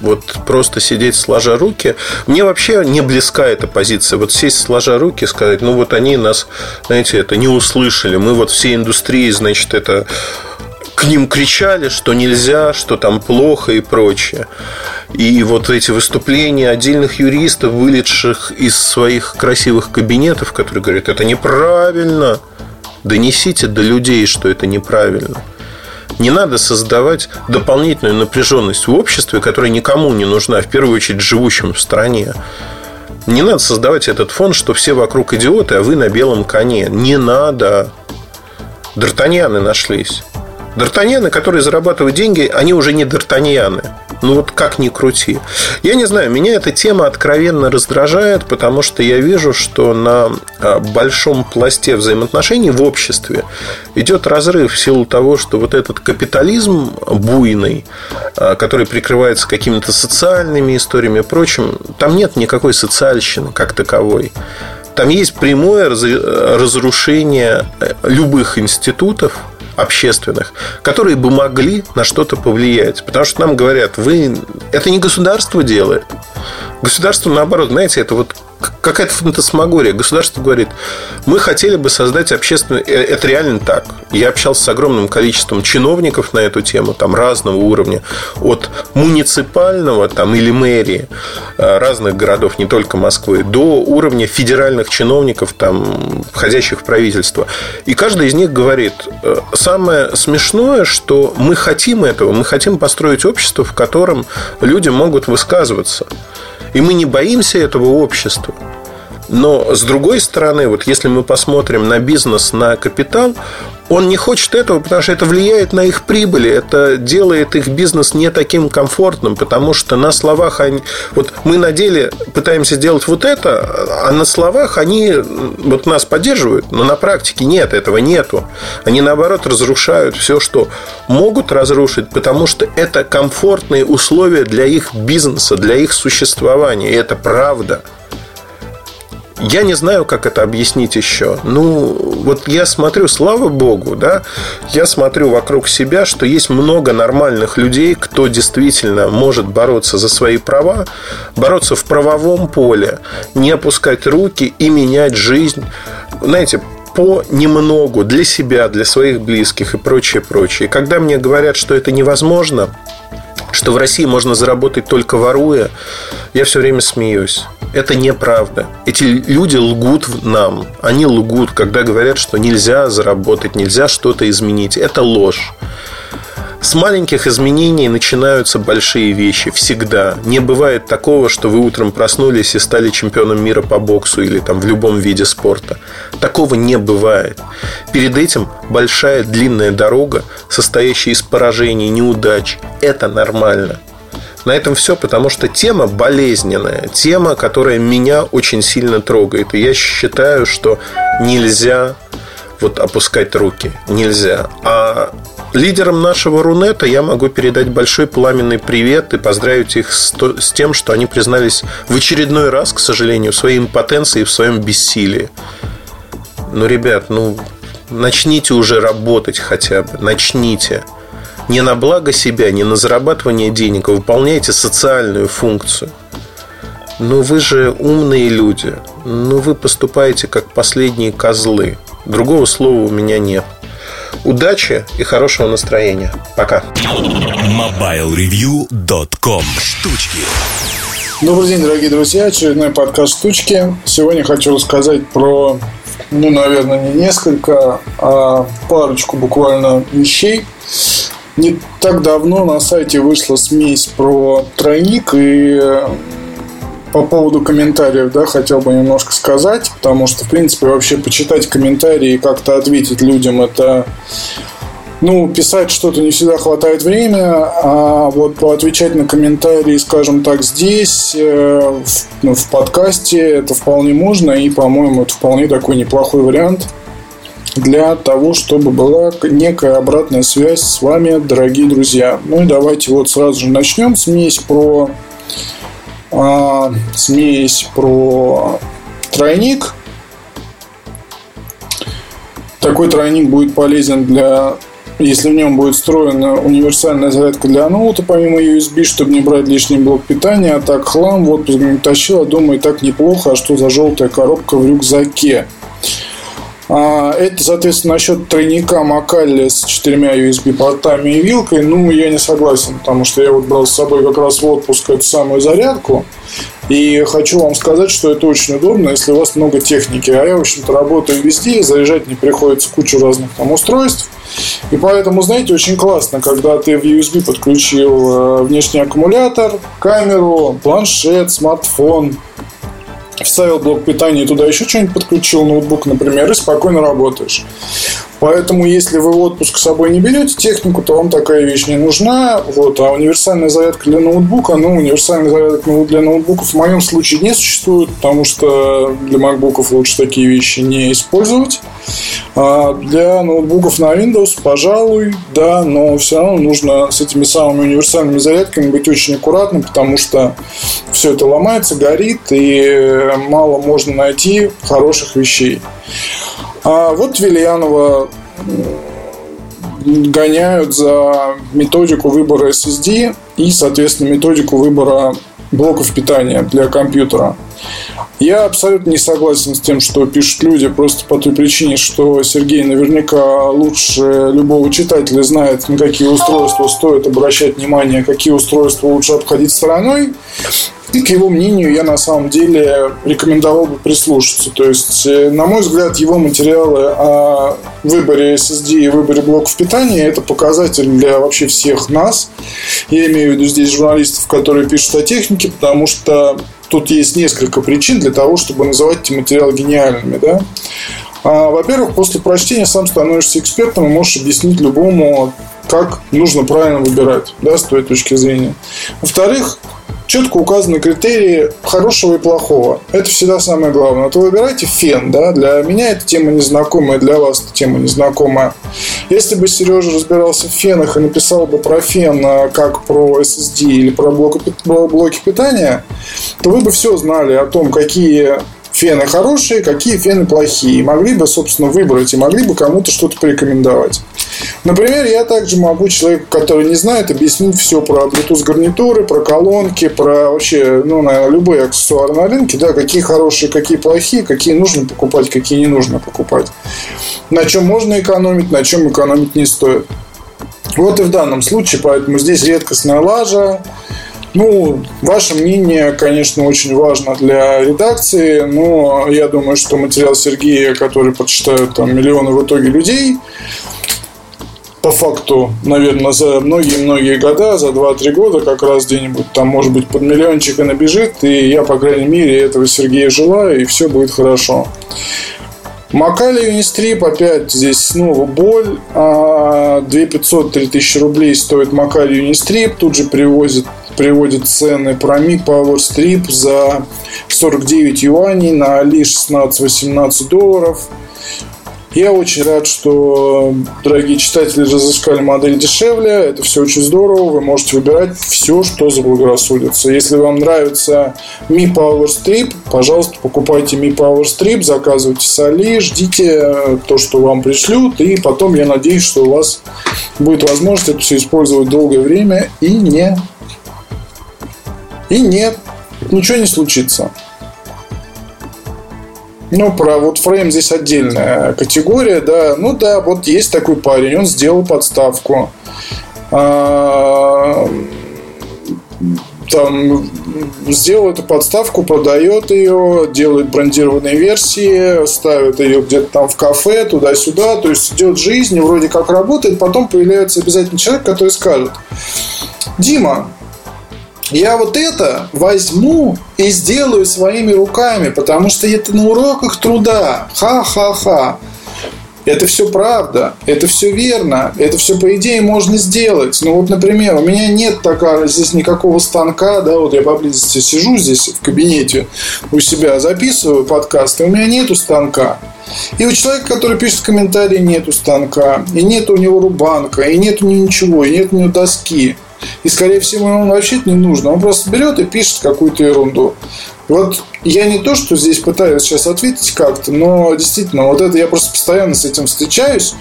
вот просто сидеть сложа руки. Мне вообще не близка эта позиция. Вот сесть сложа руки и сказать, ну вот они нас, знаете, это не услышали. Мы вот всей индустрии, значит, это к ним кричали, что нельзя, что там плохо и прочее. И вот эти выступления отдельных юристов, вылетших из своих красивых кабинетов, которые говорят, это неправильно, донесите до людей, что это неправильно. Не надо создавать дополнительную напряженность в обществе, которая никому не нужна, в первую очередь живущим в стране. Не надо создавать этот фон, что все вокруг идиоты, а вы на белом коне. Не надо. Д'Артаньяны нашлись. Д'Артаньяны, которые зарабатывают деньги, они уже не Д'Артаньяны. Ну вот как ни крути. Я не знаю, меня эта тема откровенно раздражает, потому что я вижу, что на а, большом пласте взаимоотношений в обществе идет разрыв в силу того, что вот этот капитализм буйный, а, который прикрывается какими-то социальными историями и прочим, там нет никакой социальщины как таковой. Там есть прямое разрушение э, любых институтов, общественных, которые бы могли на что-то повлиять. Потому что нам говорят, вы это не государство делает. Государство, наоборот, знаете, это вот какая-то фантасмагория. Государство говорит, мы хотели бы создать общественное... Э, это реально так. Я общался с огромным количеством чиновников на эту тему, там разного уровня. От муниципального там, или мэрии э, разных городов, не только Москвы, до уровня федеральных чиновников, там, входящих в правительство. И каждый из них говорит, э, самое смешное, что мы хотим этого, мы хотим построить общество, в котором люди могут высказываться. И мы не боимся этого общества. Но с другой стороны, вот если мы посмотрим на бизнес, на капитал, он не хочет этого, потому что это влияет на их прибыли, это делает их бизнес не таким комфортным, потому что на словах они... Вот мы на деле пытаемся сделать вот это, а на словах они вот нас поддерживают, но на практике нет, этого нету. Они, наоборот, разрушают все, что могут разрушить, потому что это комфортные условия для их бизнеса, для их существования, и это правда. Я не знаю, как это объяснить еще. Ну, вот я смотрю, слава богу, да, я смотрю вокруг себя, что есть много нормальных людей, кто действительно может бороться за свои права, бороться в правовом поле, не опускать руки и менять жизнь. Знаете, по немногу для себя, для своих близких и прочее, прочее. И когда мне говорят, что это невозможно, что в России можно заработать только воруя, я все время смеюсь. Это неправда. Эти люди лгут нам. Они лгут, когда говорят, что нельзя заработать, нельзя что-то изменить. Это ложь. С маленьких изменений начинаются большие вещи. Всегда. Не бывает такого, что вы утром проснулись и стали чемпионом мира по боксу или там в любом виде спорта. Такого не бывает. Перед этим большая длинная дорога, состоящая из поражений, неудач. Это нормально. На этом все, потому что тема болезненная, тема, которая меня очень сильно трогает. И я считаю, что нельзя вот опускать руки. Нельзя. А Лидерам нашего Рунета я могу передать большой пламенный привет и поздравить их с, то, с тем, что они признались в очередной раз, к сожалению, в своей импотенции и в своем бессилии. Ну, ребят, ну, начните уже работать хотя бы, начните. Не на благо себя, не на зарабатывание денег, а выполняйте социальную функцию. Ну, вы же умные люди. Ну, вы поступаете как последние козлы. Другого слова у меня нет. Удачи и хорошего настроения. Пока. MobileReview.com Штучки Добрый день, дорогие друзья. Очередной подкаст «Штучки». Сегодня хочу рассказать про, ну, наверное, не несколько, а парочку буквально вещей. Не так давно на сайте вышла смесь про тройник, и по поводу комментариев, да, хотел бы немножко сказать, потому что, в принципе, вообще почитать комментарии и как-то ответить людям это ну, писать что-то не всегда хватает времени, а вот поотвечать на комментарии, скажем так, здесь, э, в, ну, в подкасте, это вполне можно, и, по-моему, это вполне такой неплохой вариант для того, чтобы была некая обратная связь с вами, дорогие друзья. Ну и давайте вот сразу же начнем. Смесь про а, смесь про тройник. Такой тройник будет полезен для если в нем будет встроена универсальная зарядка для ноута, помимо USB, чтобы не брать лишний блок питания, а так хлам в отпуск не тащил, а думаю, так неплохо, а что за желтая коробка в рюкзаке. А, это, соответственно, насчет тройника Макалли с четырьмя USB-портами и вилкой. Ну, я не согласен, потому что я вот брал с собой как раз в отпуск эту самую зарядку. И хочу вам сказать, что это очень удобно, если у вас много техники. А я, в общем-то, работаю везде, заряжать не приходится кучу разных там устройств. И поэтому, знаете, очень классно, когда ты в USB подключил э, внешний аккумулятор, камеру, планшет, смартфон, вставил блок питания, туда еще что-нибудь подключил, ноутбук, например, и спокойно работаешь. Поэтому, если вы отпуск с собой не берете технику, то вам такая вещь не нужна. Вот. А универсальная зарядка для ноутбука, ну, универсальная зарядка для ноутбуков в моем случае не существует, потому что для макбуков лучше такие вещи не использовать. А для ноутбуков на Windows, пожалуй, да, но все равно нужно с этими самыми универсальными зарядками быть очень аккуратным, потому что все это ломается, горит, и мало можно найти хороших вещей. А вот Вильянова гоняют за методику выбора SSD и, соответственно, методику выбора блоков питания для компьютера. Я абсолютно не согласен с тем, что пишут люди, просто по той причине, что Сергей наверняка лучше любого читателя знает, на какие устройства стоит обращать внимание, какие устройства лучше обходить стороной. И к его мнению я на самом деле рекомендовал бы прислушаться. То есть, э, на мой взгляд, его материалы о выборе SSD и выборе блоков питания это показатель для вообще всех нас. Я имею в виду здесь журналистов, которые пишут о технике, потому что тут есть несколько причин для того, чтобы называть эти материалы гениальными. Да? А, во-первых, после прочтения сам становишься экспертом и можешь объяснить любому, как нужно правильно выбирать, да, с твоей точки зрения. Во-вторых, четко указаны критерии хорошего и плохого. Это всегда самое главное. Вот вы выбираете фен, да, для меня эта тема незнакомая, для вас эта тема незнакомая. Если бы Сережа разбирался в фенах и написал бы про фен а, как про SSD или про блоки, про блоки питания, то вы бы все знали о том, какие фены хорошие, какие фены плохие. И могли бы, собственно, выбрать и могли бы кому-то что-то порекомендовать. Например, я также могу человеку, который не знает, объяснить все про Bluetooth гарнитуры, про колонки, про вообще, ну, наверное, любые аксессуары на рынке, да, какие хорошие, какие плохие, какие нужно покупать, какие не нужно покупать. На чем можно экономить, на чем экономить не стоит. Вот и в данном случае, поэтому здесь редкостная лажа, ну, ваше мнение, конечно, очень важно для редакции, но я думаю, что материал Сергея, который прочитают там миллионы в итоге людей, по факту, наверное, за многие-многие года, за 2-3 года как раз где-нибудь там, может быть, под миллиончик и набежит, и я, по крайней мере, этого Сергею желаю, и все будет хорошо. Макали Юнистрип, опять здесь снова боль. 2500-3000 а, рублей стоит Макали Юнистрип. Тут же привозит, приводит цены про Mi Power Strip за 49 юаней на Али 16-18 долларов. Я очень рад, что дорогие читатели разыскали модель дешевле. Это все очень здорово. Вы можете выбирать все, что заблагорассудится. Если вам нравится Mi Power Strip, пожалуйста, покупайте Mi Power Strip, заказывайте с Али, ждите то, что вам пришлют. И потом я надеюсь, что у вас будет возможность это все использовать долгое время и не и нет, ничего не случится. Ну, про вот фрейм здесь отдельная категория, да. Ну да, вот есть такой парень, он сделал подставку. А, там сделал эту подставку, продает ее, делает брендированные версии, ставит ее где-то там в кафе, туда-сюда. То есть идет жизнь, вроде как работает, потом появляется обязательно человек, который скажет, Дима, я вот это возьму и сделаю своими руками, потому что это на уроках труда. Ха-ха-ха. Это все правда, это все верно, это все по идее можно сделать. Ну вот, например, у меня нет такого здесь никакого станка, да, вот я поблизости сижу здесь в кабинете у себя, записываю подкасты, у меня нету станка. И у человека, который пишет комментарии, нету станка, и нет у него рубанка, и нет у него ничего, и нет у него доски. И, скорее всего, ему вообще не нужно. Он просто берет и пишет какую-то ерунду. Вот я не то, что здесь пытаюсь сейчас ответить как-то, но действительно, вот это я просто постоянно с этим встречаюсь.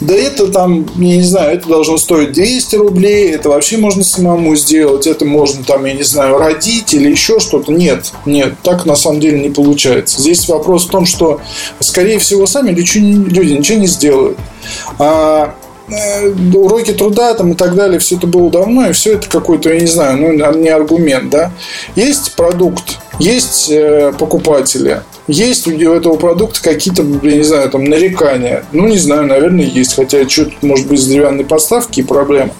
Да это там, я не знаю, это должно стоить 200 рублей, это вообще можно самому сделать, это можно там, я не знаю, родить или еще что-то. Нет, нет, так на самом деле не получается. Здесь вопрос в том, что, скорее всего, сами люди ничего не сделают. А уроки труда там и так далее, все это было давно, и все это какой-то, я не знаю, ну, не аргумент, да. Есть продукт, есть э, покупатели, есть у этого продукта какие-то, я не знаю, там нарекания. Ну, не знаю, наверное, есть. Хотя, что может быть с деревянной подставки и проблемы.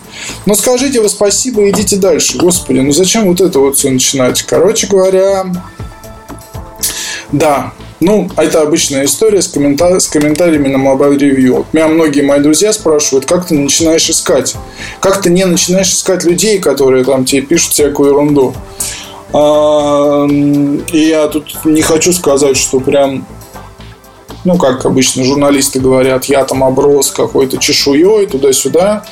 Но скажите вы спасибо и идите дальше. Господи, ну зачем вот это вот все начинать? Короче говоря, да, ну, это обычная история с, комментар- с комментариями на Mobile Review. Меня многие мои друзья спрашивают, как ты начинаешь искать? Как ты не начинаешь искать людей, которые там тебе пишут всякую ерунду? А, и я тут не хочу сказать, что прям ну, как обычно журналисты говорят, я там оброс какой-то чешуей туда-сюда.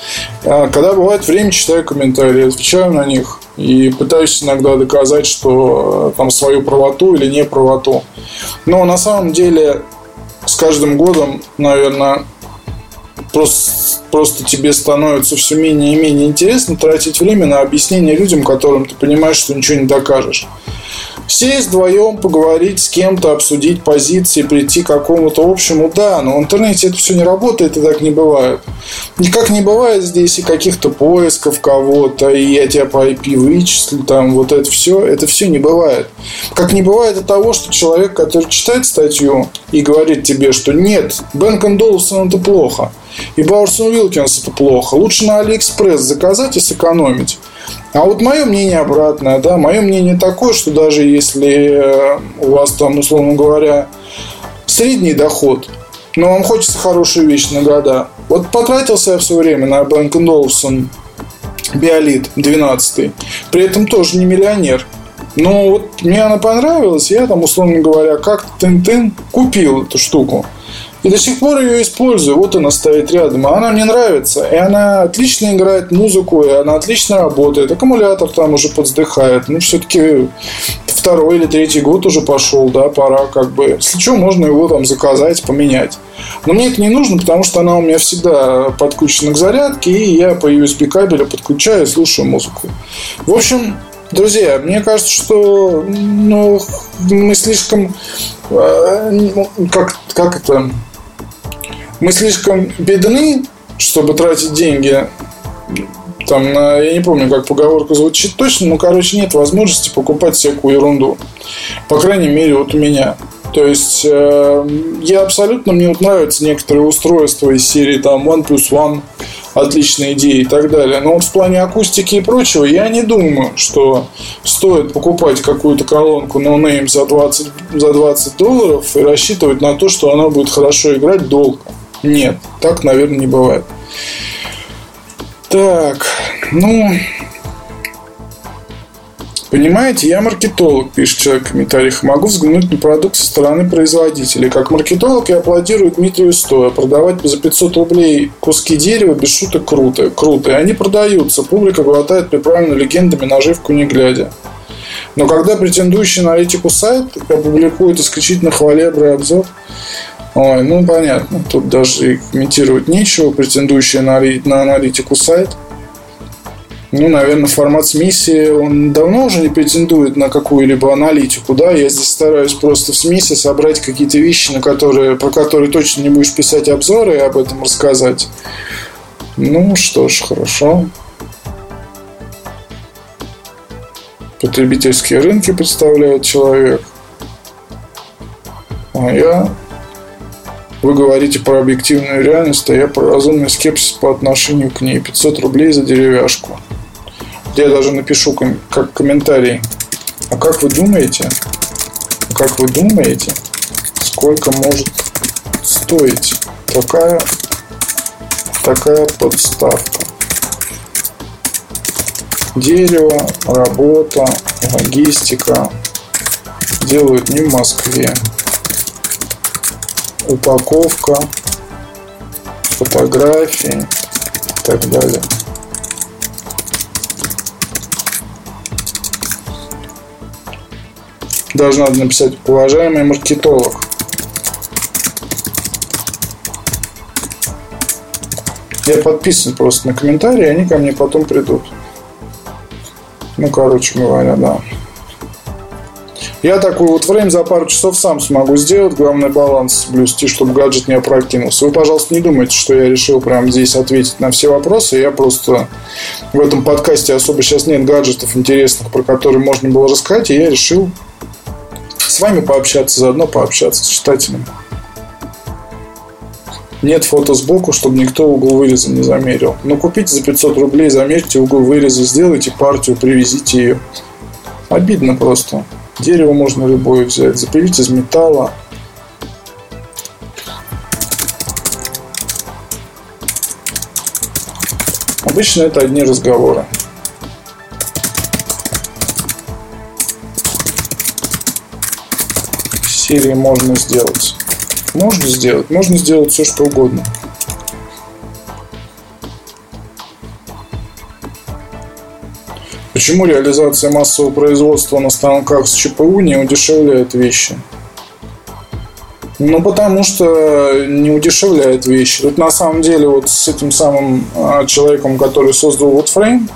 А когда бывает время, читаю комментарии, отвечаю на них и пытаюсь иногда доказать, что э, там свою правоту или не правоту. Но на самом деле с каждым годом, наверное, просто, просто тебе становится все менее и менее интересно тратить время на объяснение людям, которым ты понимаешь, что ничего не докажешь. Сесть вдвоем, поговорить с кем-то, обсудить позиции, прийти к какому-то общему, да, но в интернете это все не работает и так не бывает. Никак не бывает здесь и каких-то поисков кого-то, и я тебя по IP вычислю, там вот это все, это все не бывает. Как не бывает и того, что человек, который читает статью и говорит тебе, что нет, Bang & Olufsen это плохо, и Bowers & Wilkins это плохо, лучше на Алиэкспресс заказать и сэкономить. А вот мое мнение обратное, да, мое мнение такое, что даже если э, у вас там, условно говоря, средний доход, но вам хочется хорошую вещь на года. Вот потратился я все время на Бэнк Олufsen Биолит 12 При этом тоже не миллионер. Но вот мне она понравилась, я там, условно говоря, как тын-тын купил эту штуку. И до сих пор ее использую. Вот она стоит рядом. А она мне нравится. И она отлично играет музыку, и она отлично работает. Аккумулятор там уже подздыхает. Ну, все-таки второй или третий год уже пошел, да, пора как бы. Если что, можно его там заказать, поменять. Но мне это не нужно, потому что она у меня всегда подключена к зарядке, и я по USB кабелю подключаю и слушаю музыку. В общем, Друзья, мне кажется, что ну, мы слишком э, как, как это мы слишком бедны, чтобы тратить деньги там, на, я не помню, как поговорка звучит точно, но, короче, нет возможности покупать всякую ерунду. По крайней мере, вот у меня. То есть, э, я абсолютно, мне вот нравятся некоторые устройства из серии там One Plus One, отличные идеи и так далее. Но вот в плане акустики и прочего, я не думаю, что стоит покупать какую-то колонку No Name за 20, за 20 долларов и рассчитывать на то, что она будет хорошо играть долго. Нет, так, наверное, не бывает. Так, ну, Понимаете, я маркетолог, пишет человек в комментариях, могу взглянуть на продукт со стороны производителя. Как маркетолог я аплодирую Дмитрию Стоя. Продавать за 500 рублей куски дерева без шуток круто. Круто. И они продаются. Публика глотает приправленную легендами наживку не глядя. Но когда претендующий на аналитику сайт опубликует исключительно хвалебный обзор, Ой, ну понятно, тут даже и комментировать нечего, претендующий на, на аналитику сайт. Ну, наверное, формат с миссии, он давно уже не претендует на какую-либо аналитику, да, я здесь стараюсь просто в смисе собрать какие-то вещи, на которые, про которые точно не будешь писать обзоры и об этом рассказать. Ну, что ж, хорошо. Потребительские рынки представляет человек. А я вы говорите про объективную реальность, а я про разумный скепсис по отношению к ней. 500 рублей за деревяшку. Я даже напишу ком- как комментарий. А как вы думаете, как вы думаете, сколько может стоить такая, такая подставка? Дерево, работа, логистика делают не в Москве упаковка, фотографии и так далее. Даже надо написать «Уважаемый маркетолог». Я подписан просто на комментарии, они ко мне потом придут. Ну, короче говоря, да. Я такой вот время за пару часов сам смогу сделать. Главное баланс соблюсти, чтобы гаджет не опрокинулся. Вы, пожалуйста, не думайте, что я решил прямо здесь ответить на все вопросы. Я просто в этом подкасте особо сейчас нет гаджетов интересных, про которые можно было рассказать. И я решил с вами пообщаться, заодно пообщаться с читателем. Нет фото сбоку, чтобы никто угол выреза не замерил. Но купите за 500 рублей, замерьте угол выреза, сделайте партию, привезите ее. Обидно просто. Дерево можно любое взять, запилить из металла. Обычно это одни разговоры. серии можно сделать. Можно сделать, можно сделать все что угодно. Почему реализация массового производства на станках с ЧПУ не удешевляет вещи? Ну, потому что не удешевляет вещи. Тут на самом деле вот с этим самым а, человеком, который создал WordFrame,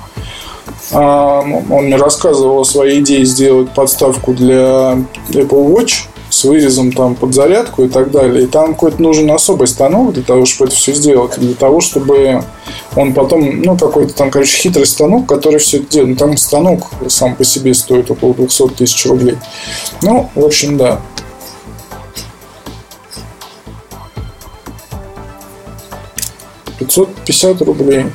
а, он мне рассказывал о своей идее сделать подставку для Apple Watch с вырезом там под зарядку и так далее. И там какой-то нужен особый станок для того, чтобы это все сделать. Для того, чтобы он потом, ну, какой-то там, короче, хитрый станок, который все это делает. Ну, там станок сам по себе стоит около 200 тысяч рублей. Ну, в общем, да. Пятьсот пятьдесят рублей.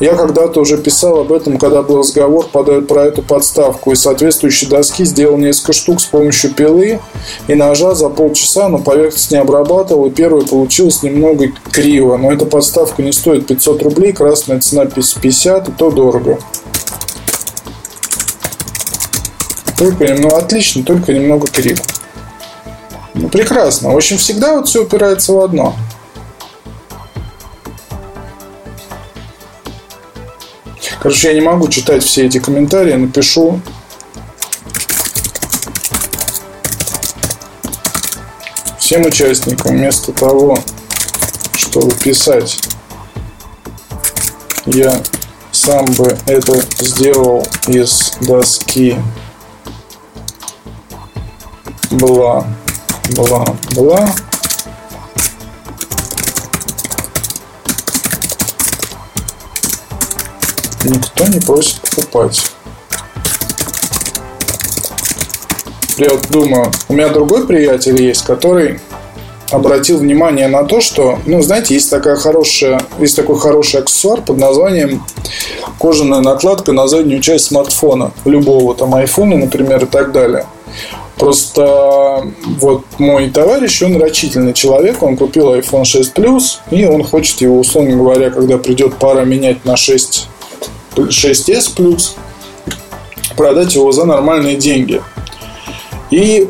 Я когда-то уже писал об этом, когда был разговор про эту подставку. Из соответствующей доски сделал несколько штук с помощью пилы и ножа за полчаса, но поверхность не обрабатывал, и первое получилось немного криво. Но эта подставка не стоит 500 рублей, красная цена 50, и то дорого. Только немного отлично, только немного криво. Ну, прекрасно. В общем, всегда вот все упирается в одно – Короче, я не могу читать все эти комментарии, напишу. Всем участникам вместо того, чтобы писать я сам бы это сделал из доски. Бла бла бла никто не просит покупать. Я думаю, у меня другой приятель есть, который обратил внимание на то, что, ну, знаете, есть такая хорошая, есть такой хороший аксессуар под названием кожаная накладка на заднюю часть смартфона, любого там айфона, например, и так далее. Просто вот мой товарищ, он рачительный человек, он купил iPhone 6 Plus, и он хочет его, условно говоря, когда придет пора менять на 6 6s плюс, продать его за нормальные деньги. И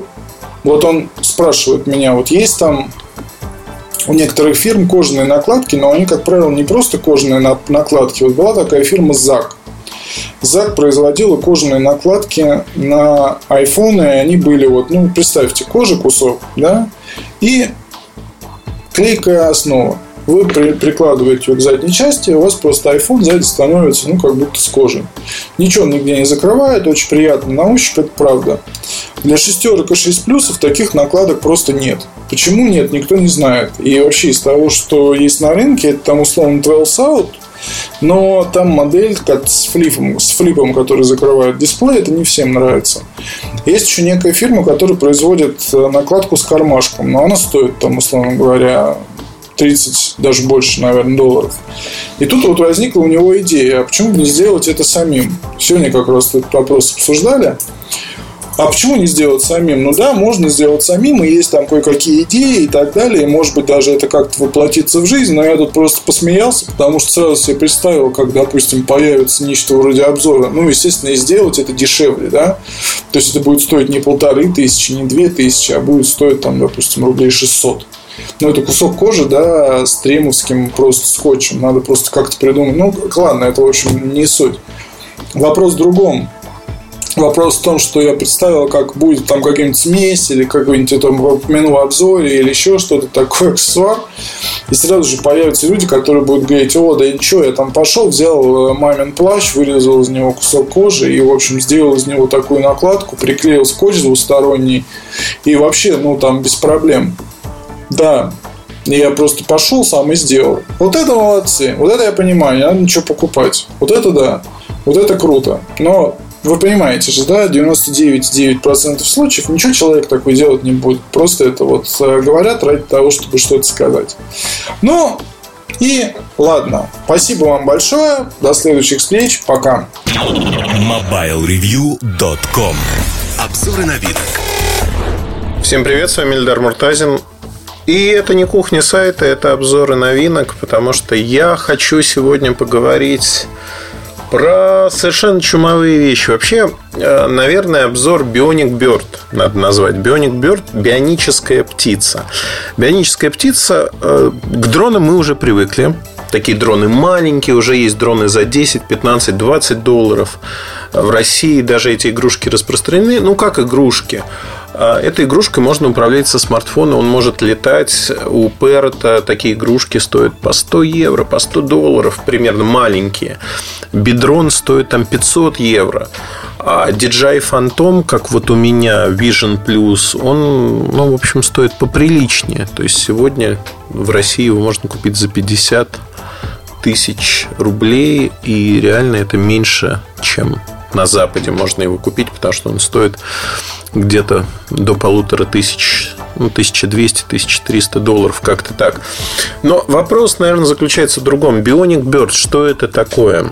вот он спрашивает меня, вот есть там у некоторых фирм кожаные накладки, но они, как правило, не просто кожаные накладки. Вот была такая фирма ZAC. ZAC производила кожаные накладки на айфоны, и они были вот, ну, представьте, кожа кусок, да, и клейкая основа вы прикладываете его к задней части, у вас просто iPhone сзади становится, ну, как будто с кожей. Ничего он нигде не закрывает, очень приятно на ощупь, это правда. Для шестерок и 6 плюсов таких накладок просто нет. Почему нет, никто не знает. И вообще из того, что есть на рынке, это там условно 12 out, но там модель как с флипом, с флипом, который закрывает дисплей, это не всем нравится. Есть еще некая фирма, которая производит э, накладку с кармашком, но она стоит, там, условно говоря, 30, даже больше, наверное, долларов. И тут вот возникла у него идея, а почему бы не сделать это самим? Сегодня как раз этот вопрос обсуждали. А почему не сделать самим? Ну да, можно сделать самим, и есть там кое-какие идеи и так далее. И, может быть, даже это как-то воплотится в жизнь. Но я тут просто посмеялся, потому что сразу себе представил, как, допустим, появится нечто вроде обзора. Ну, естественно, и сделать это дешевле, да. То есть, это будет стоить не полторы тысячи, не две тысячи, а будет стоить, там, допустим, рублей 600. Ну, это кусок кожи, да, с тремовским просто скотчем. Надо просто как-то придумать. Ну, ладно, это, в общем, не суть. Вопрос в другом. Вопрос в том, что я представил, как будет там какая-нибудь смесь или какой-нибудь там упомянул в обзоре или еще что-то такое, аксессуар. И сразу же появятся люди, которые будут говорить, о, да и что, я там пошел, взял э, мамин плащ, вырезал из него кусок кожи и, в общем, сделал из него такую накладку, приклеил скотч двусторонний и вообще, ну, там без проблем. Да, я просто пошел сам и сделал. Вот это молодцы. Вот это я понимаю, не надо ничего покупать. Вот это да. Вот это круто. Но вы понимаете же, да, 99,9% случаев ничего человек такой делать не будет. Просто это вот э, говорят ради того, чтобы что-то сказать. Ну, и ладно. Спасибо вам большое. До следующих встреч. Пока. MobileReview.com Обзоры на вид. Всем привет, с вами Эльдар Муртазин. И это не кухня сайта, это обзоры новинок, потому что я хочу сегодня поговорить про совершенно чумовые вещи. Вообще, э, наверное, обзор Bionic Bird надо назвать. Bionic Bird – бионическая птица. Бионическая птица, э, к дронам мы уже привыкли. Такие дроны маленькие, уже есть дроны за 10, 15, 20 долларов. В России даже эти игрушки распространены. Ну, как игрушки? А, этой игрушкой можно управлять со смартфона, он может летать. У Перта такие игрушки стоят по 100 евро, по 100 долларов, примерно маленькие. Бидрон стоит там 500 евро. А DJI Phantom, как вот у меня Vision Plus, он, ну, в общем, стоит поприличнее. То есть сегодня в России его можно купить за 50 тысяч рублей, и реально это меньше, чем на Западе можно его купить, потому что он стоит где-то до полутора тысяч, ну, 1200-1300 долларов, как-то так. Но вопрос, наверное, заключается в другом. Bionic Bird, что это такое?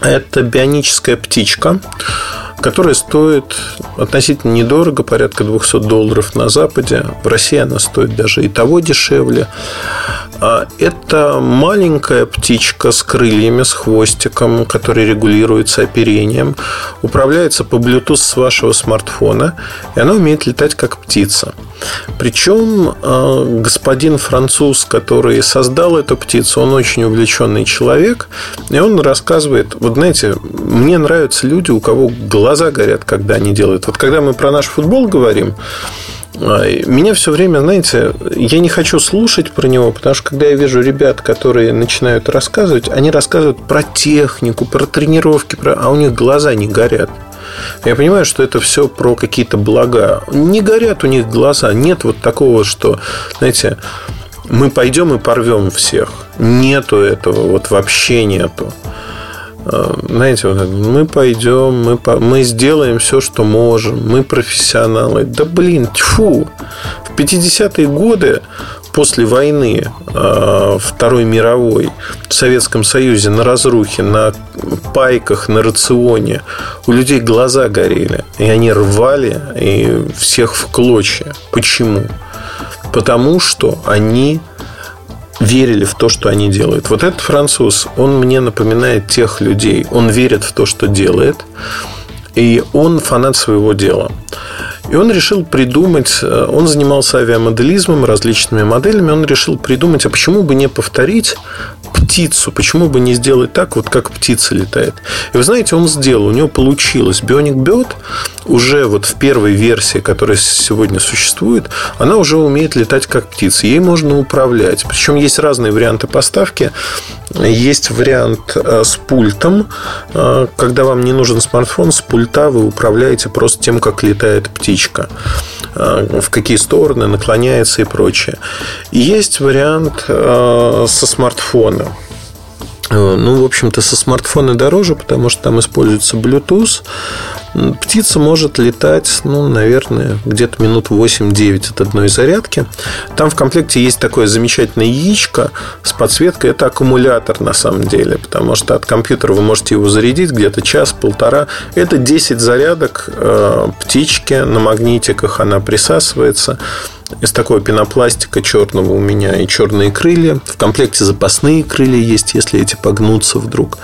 Это бионическая птичка, которая стоит относительно недорого, порядка 200 долларов на Западе. В России она стоит даже и того дешевле. А это маленькая птичка с крыльями, с хвостиком, который регулируется оперением, управляется по Bluetooth с вашего смартфона, и она умеет летать как птица. Причем а, господин француз, который создал эту птицу, он очень увлеченный человек, и он рассказывает, вот знаете, мне нравятся люди, у кого глаза горят, когда они делают. Вот когда мы про наш футбол говорим, меня все время, знаете, я не хочу слушать про него, потому что когда я вижу ребят, которые начинают рассказывать, они рассказывают про технику, про тренировки, про... а у них глаза не горят. Я понимаю, что это все про какие-то блага. Не горят у них глаза. Нет вот такого, что, знаете, мы пойдем и порвем всех. Нету этого, вот вообще нету. Э, знаете, вот мы пойдем, мы, по, мы сделаем все, что можем, мы профессионалы. Да блин, тьфу! В 50-е годы после войны э, Второй мировой в Советском Союзе на разрухе, на пайках, на рационе у людей глаза горели, и они рвали и всех в клочья. Почему? Потому что они верили в то, что они делают. Вот этот француз, он мне напоминает тех людей. Он верит в то, что делает, и он фанат своего дела. И он решил придумать, э, он занимался авиамоделизмом, различными моделями, он решил придумать, а почему бы не повторить птицу, почему бы не сделать так, вот как птица летает. И вы знаете, он сделал, у него получилось. Bionic Bird уже вот в первой версии, которая сегодня существует, она уже умеет летать как птица. Ей можно управлять. Причем есть разные варианты поставки. Есть вариант э, с пультом, э, когда вам не нужен смартфон, с пульта вы управляете просто тем, как летает птичка, э, в какие стороны наклоняется и прочее. И есть вариант со смартфона. Ну, в общем-то, со смартфона дороже, потому что там используется Bluetooth. Птица может летать, ну, наверное, где-то минут 8-9 от одной зарядки. Там в комплекте есть такое замечательное яичко с подсветкой. Это аккумулятор на самом деле, потому что от компьютера вы можете его зарядить где-то час-полтора. Это 10 зарядок э, птички на магнитиках, она присасывается из такого пенопластика черного у меня и черные крылья. В комплекте запасные крылья есть, если эти погнутся вдруг.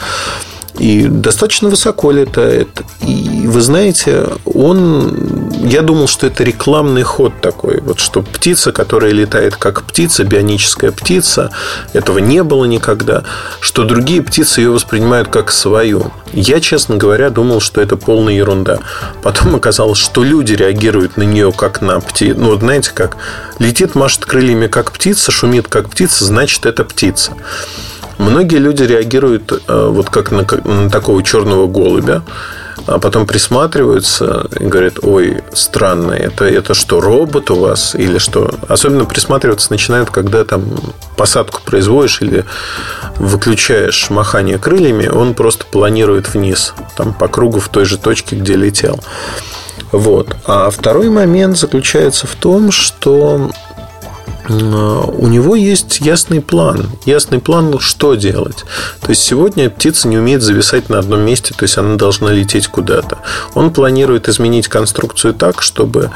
И достаточно высоко летает. И вы знаете, он... Я думал, что это рекламный ход такой. Вот что птица, которая летает как птица, бионическая птица, этого не было никогда. Что другие птицы ее воспринимают как свою. Я, честно говоря, думал, что это полная ерунда. Потом оказалось, что люди реагируют на нее как на птицу. Ну, вот знаете, как летит, машет крыльями как птица, шумит как птица, значит, это птица. Многие люди реагируют э, вот как на, на такого черного голубя, а потом присматриваются и говорят, ой, странно, это, это что, робот у вас или что? Особенно присматриваться начинают, когда там посадку производишь или выключаешь махание крыльями, он просто планирует вниз, там по кругу в той же точке, где летел. Вот. А второй момент заключается в том, что у него есть ясный план. Ясный план, что делать. То есть сегодня птица не умеет зависать на одном месте, то есть она должна лететь куда-то. Он планирует изменить конструкцию так, чтобы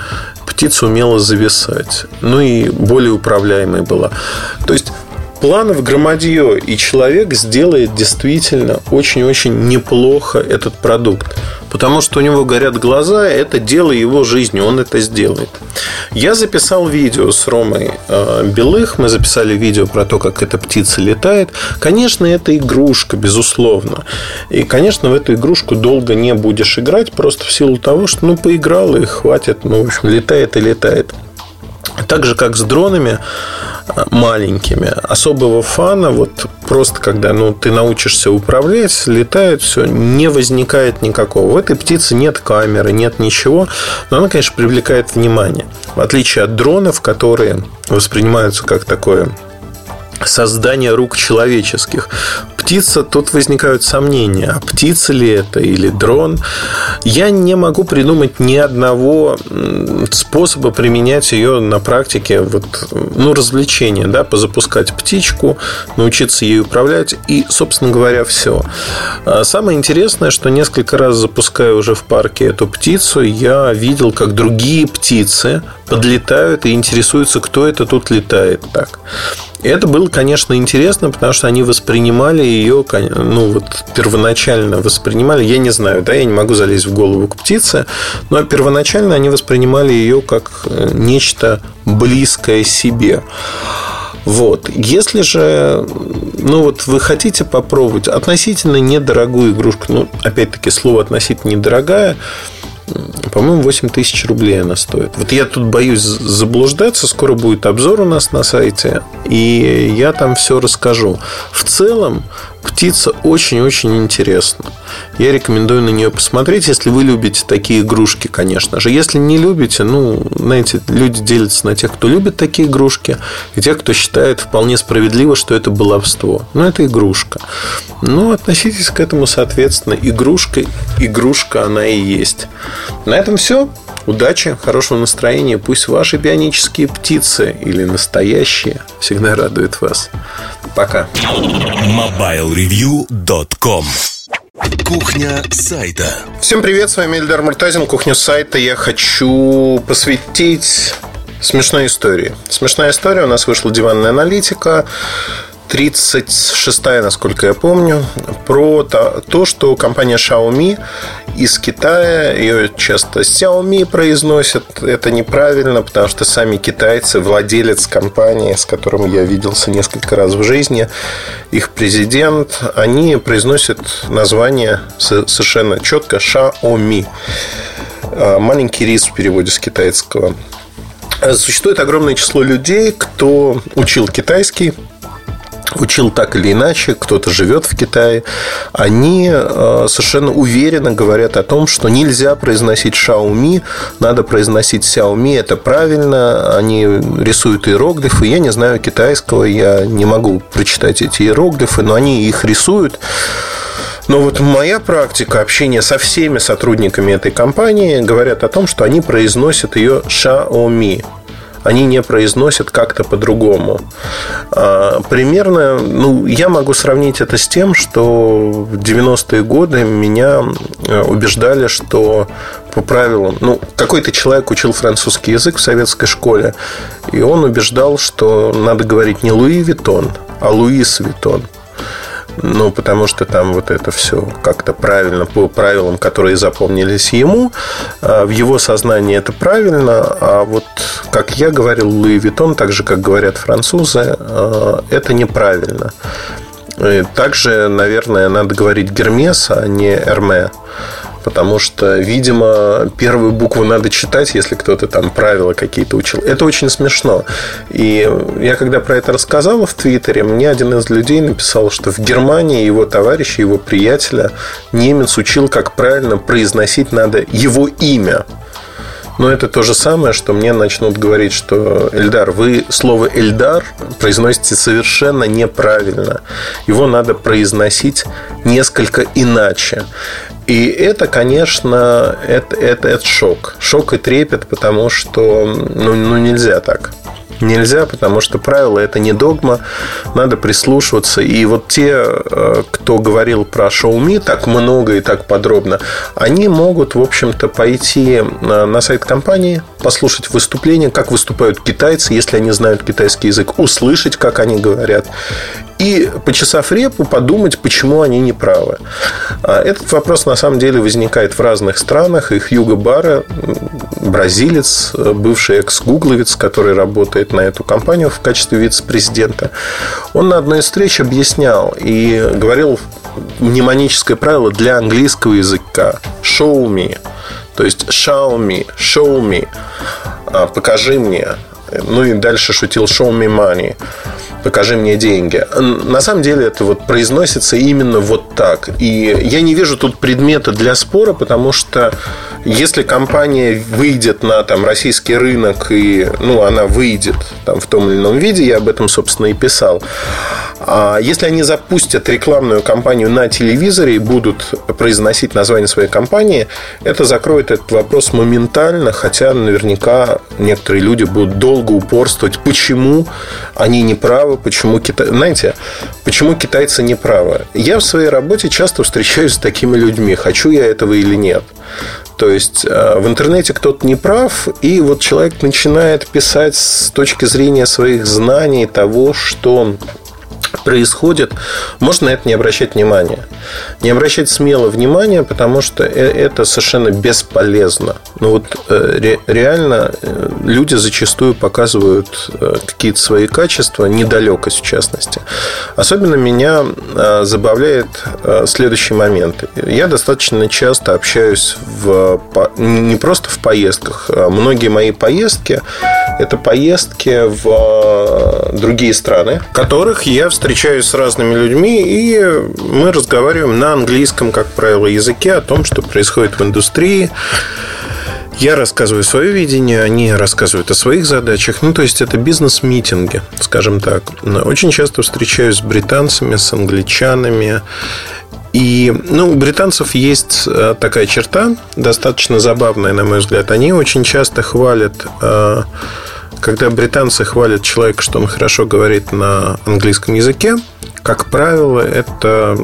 птица умела зависать. Ну и более управляемой была. То есть планов громадье, и человек сделает действительно очень-очень неплохо этот продукт. Потому что у него горят глаза, это дело его жизни, он это сделает. Я записал видео с Ромой э, Белых, мы записали видео про то, как эта птица летает. Конечно, это игрушка, безусловно. И, конечно, в эту игрушку долго не будешь играть, просто в силу того, что, ну, поиграл и хватит, ну, в общем, летает и летает. Так же, как с дронами э, маленькими, особого фана, вот просто когда ну, ты научишься управлять, летает все, не возникает никакого. В этой птице нет камеры, нет ничего, но она, конечно, привлекает внимание. В отличие от дронов, которые воспринимаются как такое создания рук человеческих. Птица, тут возникают сомнения, а птица ли это или дрон. Я не могу придумать ни одного способа применять ее на практике, вот, ну, развлечения, да, позапускать птичку, научиться ей управлять и, собственно говоря, все. А самое интересное, что несколько раз запуская уже в парке эту птицу, я видел, как другие птицы подлетают и интересуются, кто это тут летает так. Это было, конечно, интересно, потому что они воспринимали ее, ну, вот первоначально воспринимали, я не знаю, да, я не могу залезть в голову к птице, но первоначально они воспринимали ее как э, нечто близкое себе. Вот. Если же, ну вот вы хотите попробовать относительно недорогую игрушку, ну, опять-таки, слово относительно недорогая, по-моему, 8 тысяч рублей она стоит. Вот я тут боюсь заблуждаться. Скоро будет обзор у нас на сайте. И я там все расскажу. В целом, Птица очень-очень интересна. Я рекомендую на нее посмотреть, если вы любите такие игрушки, конечно же. Если не любите, ну, знаете, люди делятся на тех, кто любит такие игрушки, и тех, кто считает вполне справедливо, что это баловство. Но это игрушка. Ну, относитесь к этому, соответственно, игрушка, игрушка она и есть. На этом все. Удачи, хорошего настроения. Пусть ваши бионические птицы или настоящие всегда радуют вас. Пока. MobileReview.com Кухня сайта. Всем привет, с вами Эльдар Муртазин. Кухню сайта я хочу посвятить смешной истории. Смешная история. У нас вышла диванная аналитика 36-я, насколько я помню, про то, что компания Xiaomi из Китая, ее часто Xiaomi произносят, это неправильно, потому что сами китайцы, владелец компании, с которым я виделся несколько раз в жизни, их президент, они произносят название совершенно четко Xiaomi. А, маленький рис в переводе с китайского. Существует огромное число людей, кто учил китайский, учил так или иначе, кто-то живет в Китае, они э, совершенно уверенно говорят о том, что нельзя произносить Xiaomi, надо произносить Xiaomi, это правильно, они рисуют иероглифы, я не знаю китайского, я не могу прочитать эти иероглифы, но они их рисуют. Но вот моя практика общения со всеми сотрудниками этой компании говорят о том, что они произносят ее Xiaomi они не произносят как-то по-другому. А, примерно, ну, я могу сравнить это с тем, что в 90-е годы меня э, убеждали, что по правилам, ну, какой-то человек учил французский язык в советской школе, и он убеждал, что надо говорить не Луи Виттон, а Луис Виттон. Ну, потому что там вот это все как-то правильно по правилам, которые запомнились ему. А в его сознании это правильно, а вот, как я говорил, Луи Виттон, так же, как говорят французы, а, это неправильно. И также, наверное, надо говорить Гермес, а не Эрме потому что, видимо, первую букву надо читать, если кто-то там правила какие-то учил. Это очень смешно. И я когда про это рассказал в Твиттере, мне один из людей написал, что в Германии его товарища, его приятеля немец учил, как правильно произносить надо его имя. Но это то же самое, что мне начнут говорить, что Эльдар, вы слово Эльдар произносите совершенно неправильно. Его надо произносить несколько иначе. И это, конечно, это, это, это шок. Шок и трепет, потому что ну, ну нельзя так нельзя, потому что правила это не догма, надо прислушиваться. И вот те, э, кто говорил про Xiaomi так много и так подробно, они могут, в общем-то, пойти на сайт компании, послушать выступление, как выступают китайцы, если они знают китайский язык, услышать, как они говорят, и, почесав репу, подумать, почему они не правы. А этот вопрос, на самом деле, возникает в разных странах. И Хьюго Бара, бразилец, бывший экс-гугловец, который работает на эту компанию в качестве вице-президента, он на одной из встреч объяснял и говорил мнемоническое правило для английского языка. «show me», то есть «show me», «show me», а, «покажи мне», ну и дальше шутил «show me money» покажи мне деньги. На самом деле это вот произносится именно вот так. И я не вижу тут предмета для спора, потому что если компания выйдет на там, российский рынок, и ну, она выйдет там, в том или ином виде, я об этом, собственно, и писал. А если они запустят рекламную кампанию на телевизоре и будут произносить название своей компании, это закроет этот вопрос моментально, хотя наверняка некоторые люди будут долго упорствовать, почему они не правы, почему Китай... Знаете, почему китайцы не правы? Я в своей работе часто встречаюсь с такими людьми, хочу я этого или нет. То есть э, в интернете кто-то не прав, и вот человек начинает писать с точки зрения своих знаний того, что происходит, можно на это не обращать внимания. Не обращать смело внимания, потому что э, это совершенно бесполезно. Ну вот э, реально э, люди зачастую показывают какие-то свои качества, недалекость в частности. Особенно меня забавляет следующий момент. Я достаточно часто общаюсь в, не просто в поездках. А многие мои поездки – это поездки в другие страны, которых я встречаю встречаюсь с разными людьми, и мы разговариваем на английском, как правило, языке о том, что происходит в индустрии. Я рассказываю свое видение, они рассказывают о своих задачах. Ну, то есть, это бизнес-митинги, скажем так. Очень часто встречаюсь с британцами, с англичанами. И ну, у британцев есть э, такая черта, достаточно забавная, на мой взгляд. Они очень часто хвалят э, когда британцы хвалят человека, что он хорошо говорит на английском языке, как правило, это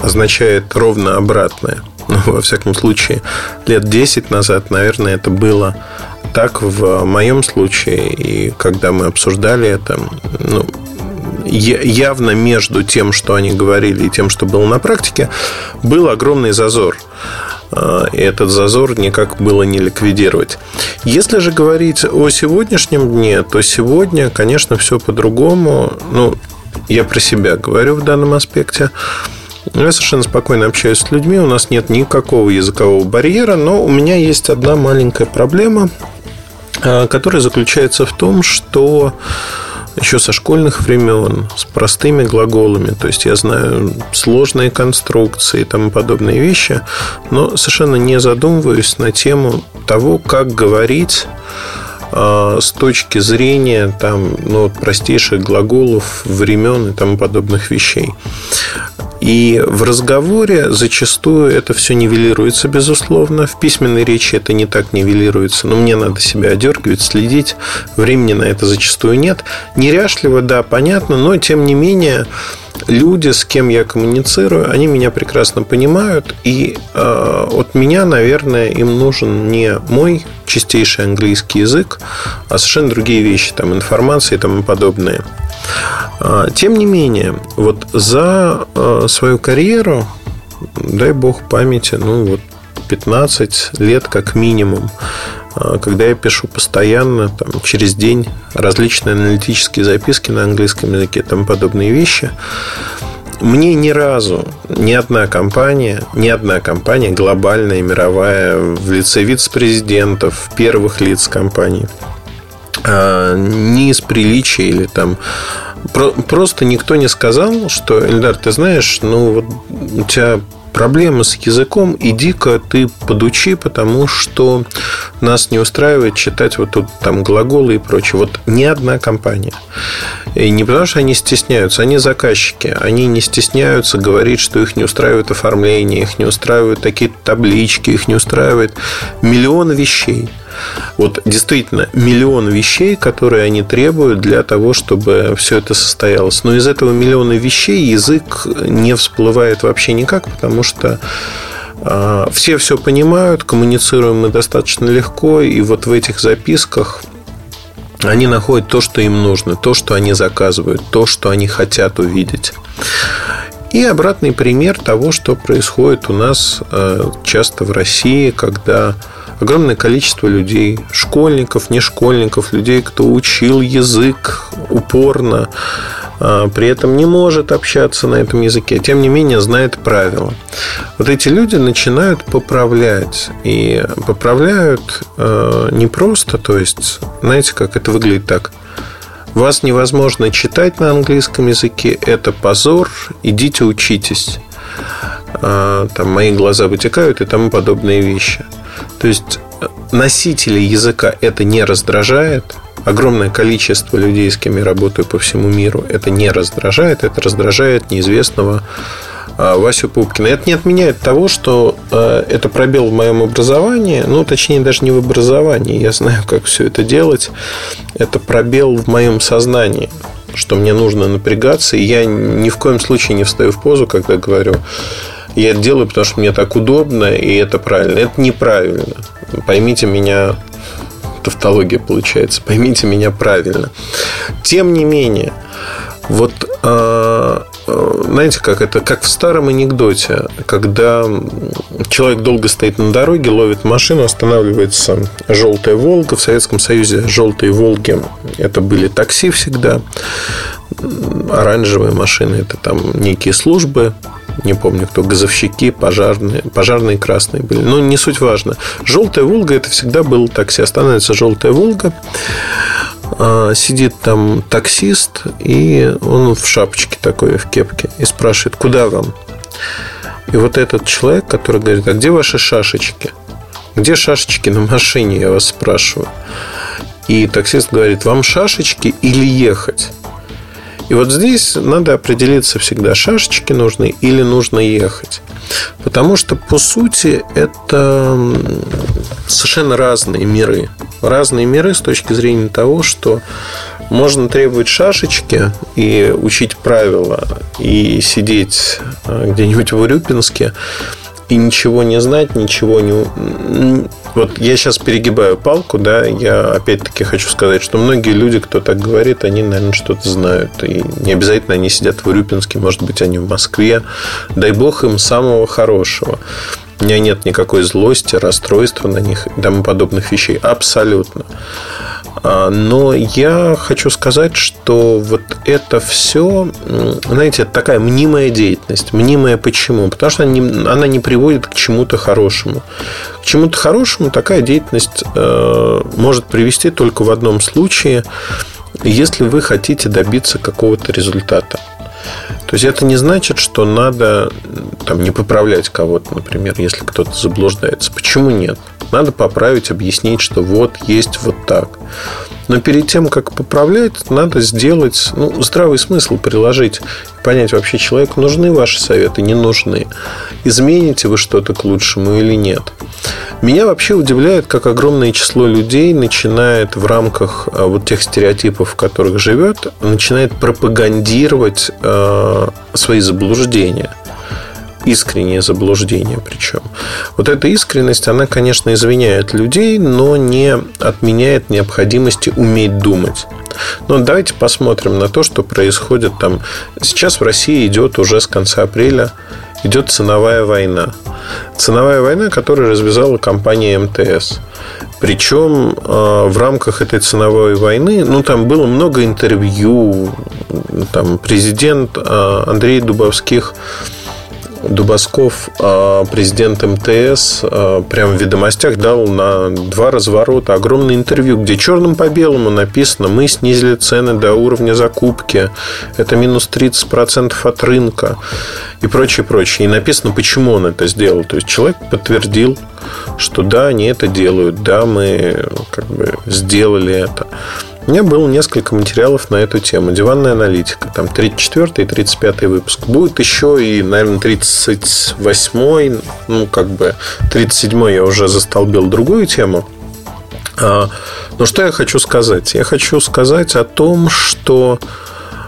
означает ровно обратное. Ну, во всяком случае, лет 10 назад, наверное, это было так в моем случае. И когда мы обсуждали это, ну, явно между тем, что они говорили, и тем, что было на практике, был огромный зазор. А, и этот зазор никак было не ликвидировать. Если же говорить о сегодняшнем дне, то сегодня, конечно, все по-другому. Ну, я про себя говорю в данном аспекте. Я совершенно спокойно общаюсь с людьми, у нас нет никакого языкового барьера, но у меня есть одна маленькая проблема, а, которая заключается в том, что еще со школьных времен, с простыми глаголами. То есть я знаю сложные конструкции и тому подобные вещи, но совершенно не задумываюсь на тему того, как говорить а, с точки зрения там, ну, простейших глаголов, времен и тому подобных вещей. И в разговоре зачастую это все нивелируется, безусловно. В письменной речи это не так нивелируется. Но мне надо себя одергивать, следить. Времени на это зачастую нет. Неряшливо, да, понятно, но тем не менее люди, с кем я коммуницирую, они меня прекрасно понимают, и э, от меня, наверное, им нужен не мой чистейший английский язык, а совершенно другие вещи, там информация и тому подобное. А, тем не менее, вот за э, свою карьеру, дай бог памяти, ну вот 15 лет как минимум, а, когда я пишу постоянно, там, через день различные аналитические записки на английском языке тому подобные вещи, мне ни разу ни одна компания, ни одна компания глобальная, мировая, в лице вице-президентов, первых лиц компаний, а, не из приличия или там просто никто не сказал, что Эльдар, ты знаешь, ну вот у тебя проблемы с языком, иди-ка ты подучи, потому что нас не устраивает читать вот тут там глаголы и прочее. Вот ни одна компания. И не потому, что они стесняются, они заказчики. Они не стесняются говорить, что их не устраивает оформление, их не устраивают такие таблички, их не устраивает миллион вещей. Вот действительно миллион вещей, которые они требуют для того, чтобы все это состоялось. Но из этого миллиона вещей язык не всплывает вообще никак, потому что а, все все понимают, коммуницируем мы достаточно легко, и вот в этих записках они находят то, что им нужно, то, что они заказывают, то, что они хотят увидеть. И обратный пример того, что происходит у нас э, часто в России, когда огромное количество людей, школьников, не школьников, людей, кто учил язык упорно, а, при этом не может общаться на этом языке, тем не менее знает правила. Вот эти люди начинают поправлять. И поправляют а, не просто, то есть, знаете, как это выглядит так. Вас невозможно читать на английском языке, это позор, идите учитесь. А, там мои глаза вытекают и тому подобные вещи. То есть носители языка это не раздражает. Огромное количество людей, с кем я работаю по всему миру, это не раздражает. Это раздражает неизвестного а, Васю Пупкина. Это не отменяет того, что а, это пробел в моем образовании, ну, точнее, даже не в образовании. Я знаю, как все это делать. Это пробел в моем сознании что мне нужно напрягаться, и я ни в коем случае не встаю в позу, когда говорю, я это делаю, потому что мне так удобно, и это правильно. Это неправильно. Поймите меня, тавтология получается, поймите меня правильно. Тем не менее, вот а, а, знаете, как это, как в старом анекдоте, когда человек долго стоит на дороге, ловит машину, останавливается желтая Волга. В Советском Союзе желтые Волги это были такси всегда. Оранжевые машины это там некие службы не помню кто, газовщики, пожарные, пожарные красные были. Но не суть важно. Желтая Волга это всегда был такси. Останавливается желтая Волга. А, сидит там таксист, и он в шапочке такой, в кепке, и спрашивает, куда вам? И вот этот человек, который говорит, а где ваши шашечки? Где шашечки на машине, я вас спрашиваю. И таксист говорит, вам шашечки или ехать? И вот здесь надо определиться всегда, шашечки нужны или нужно ехать. Потому что, по сути, это совершенно разные миры. Разные миры с точки зрения того, что можно требовать шашечки и учить правила, и сидеть э, где-нибудь в Урюпинске, и ничего не знать, ничего не... Вот я сейчас перегибаю палку, да, я опять-таки хочу сказать, что многие люди, кто так говорит, они, наверное, что-то знают. И не обязательно они сидят в Урюпинске, может быть, они в Москве. Дай бог им самого хорошего. У меня нет никакой злости, расстройства на них и тому подобных вещей. Абсолютно. А, но я хочу сказать, что вот это все, знаете, такая мнимая деятельность. Мнимая почему? Потому что она не, она не приводит к чему-то хорошему. К чему-то хорошему такая деятельность э, может привести только в одном случае, если вы хотите добиться какого-то результата. То есть это не значит, что надо там, не поправлять кого-то, например, если кто-то заблуждается. Почему нет? Надо поправить, объяснить, что вот есть вот так. Но перед тем, как поправлять, надо сделать, ну, здравый смысл приложить. Понять, вообще человеку нужны ваши советы, не нужны. Измените вы что-то к лучшему или нет. Меня вообще удивляет, как огромное число людей начинает в рамках а, вот тех стереотипов, в которых живет, начинает пропагандировать э, свои заблуждения искреннее заблуждение причем. Вот эта искренность, она, конечно, извиняет людей, но не отменяет необходимости уметь думать. Но давайте посмотрим на то, что происходит там. Сейчас в России идет уже с конца апреля идет ценовая война. Ценовая война, которую развязала компания МТС. Причем э, в рамках этой ценовой войны, ну, там было много интервью, там президент э, Андрей Дубовских Дубасков, а, президент МТС, а, прям в ведомостях дал на два разворота огромное интервью, где черным по белому написано, мы снизили цены до уровня закупки, это минус 30% от рынка и прочее, прочее. И написано, почему он это сделал. То есть человек подтвердил, что да, они это делают, да, мы как бы сделали это. У меня было несколько материалов на эту тему. Диванная аналитика. Там 34 и 35 выпуск. Будет еще и, наверное, 38 ну, как бы 37 я уже застолбил другую тему. А, но что я хочу сказать? Я хочу сказать о том, что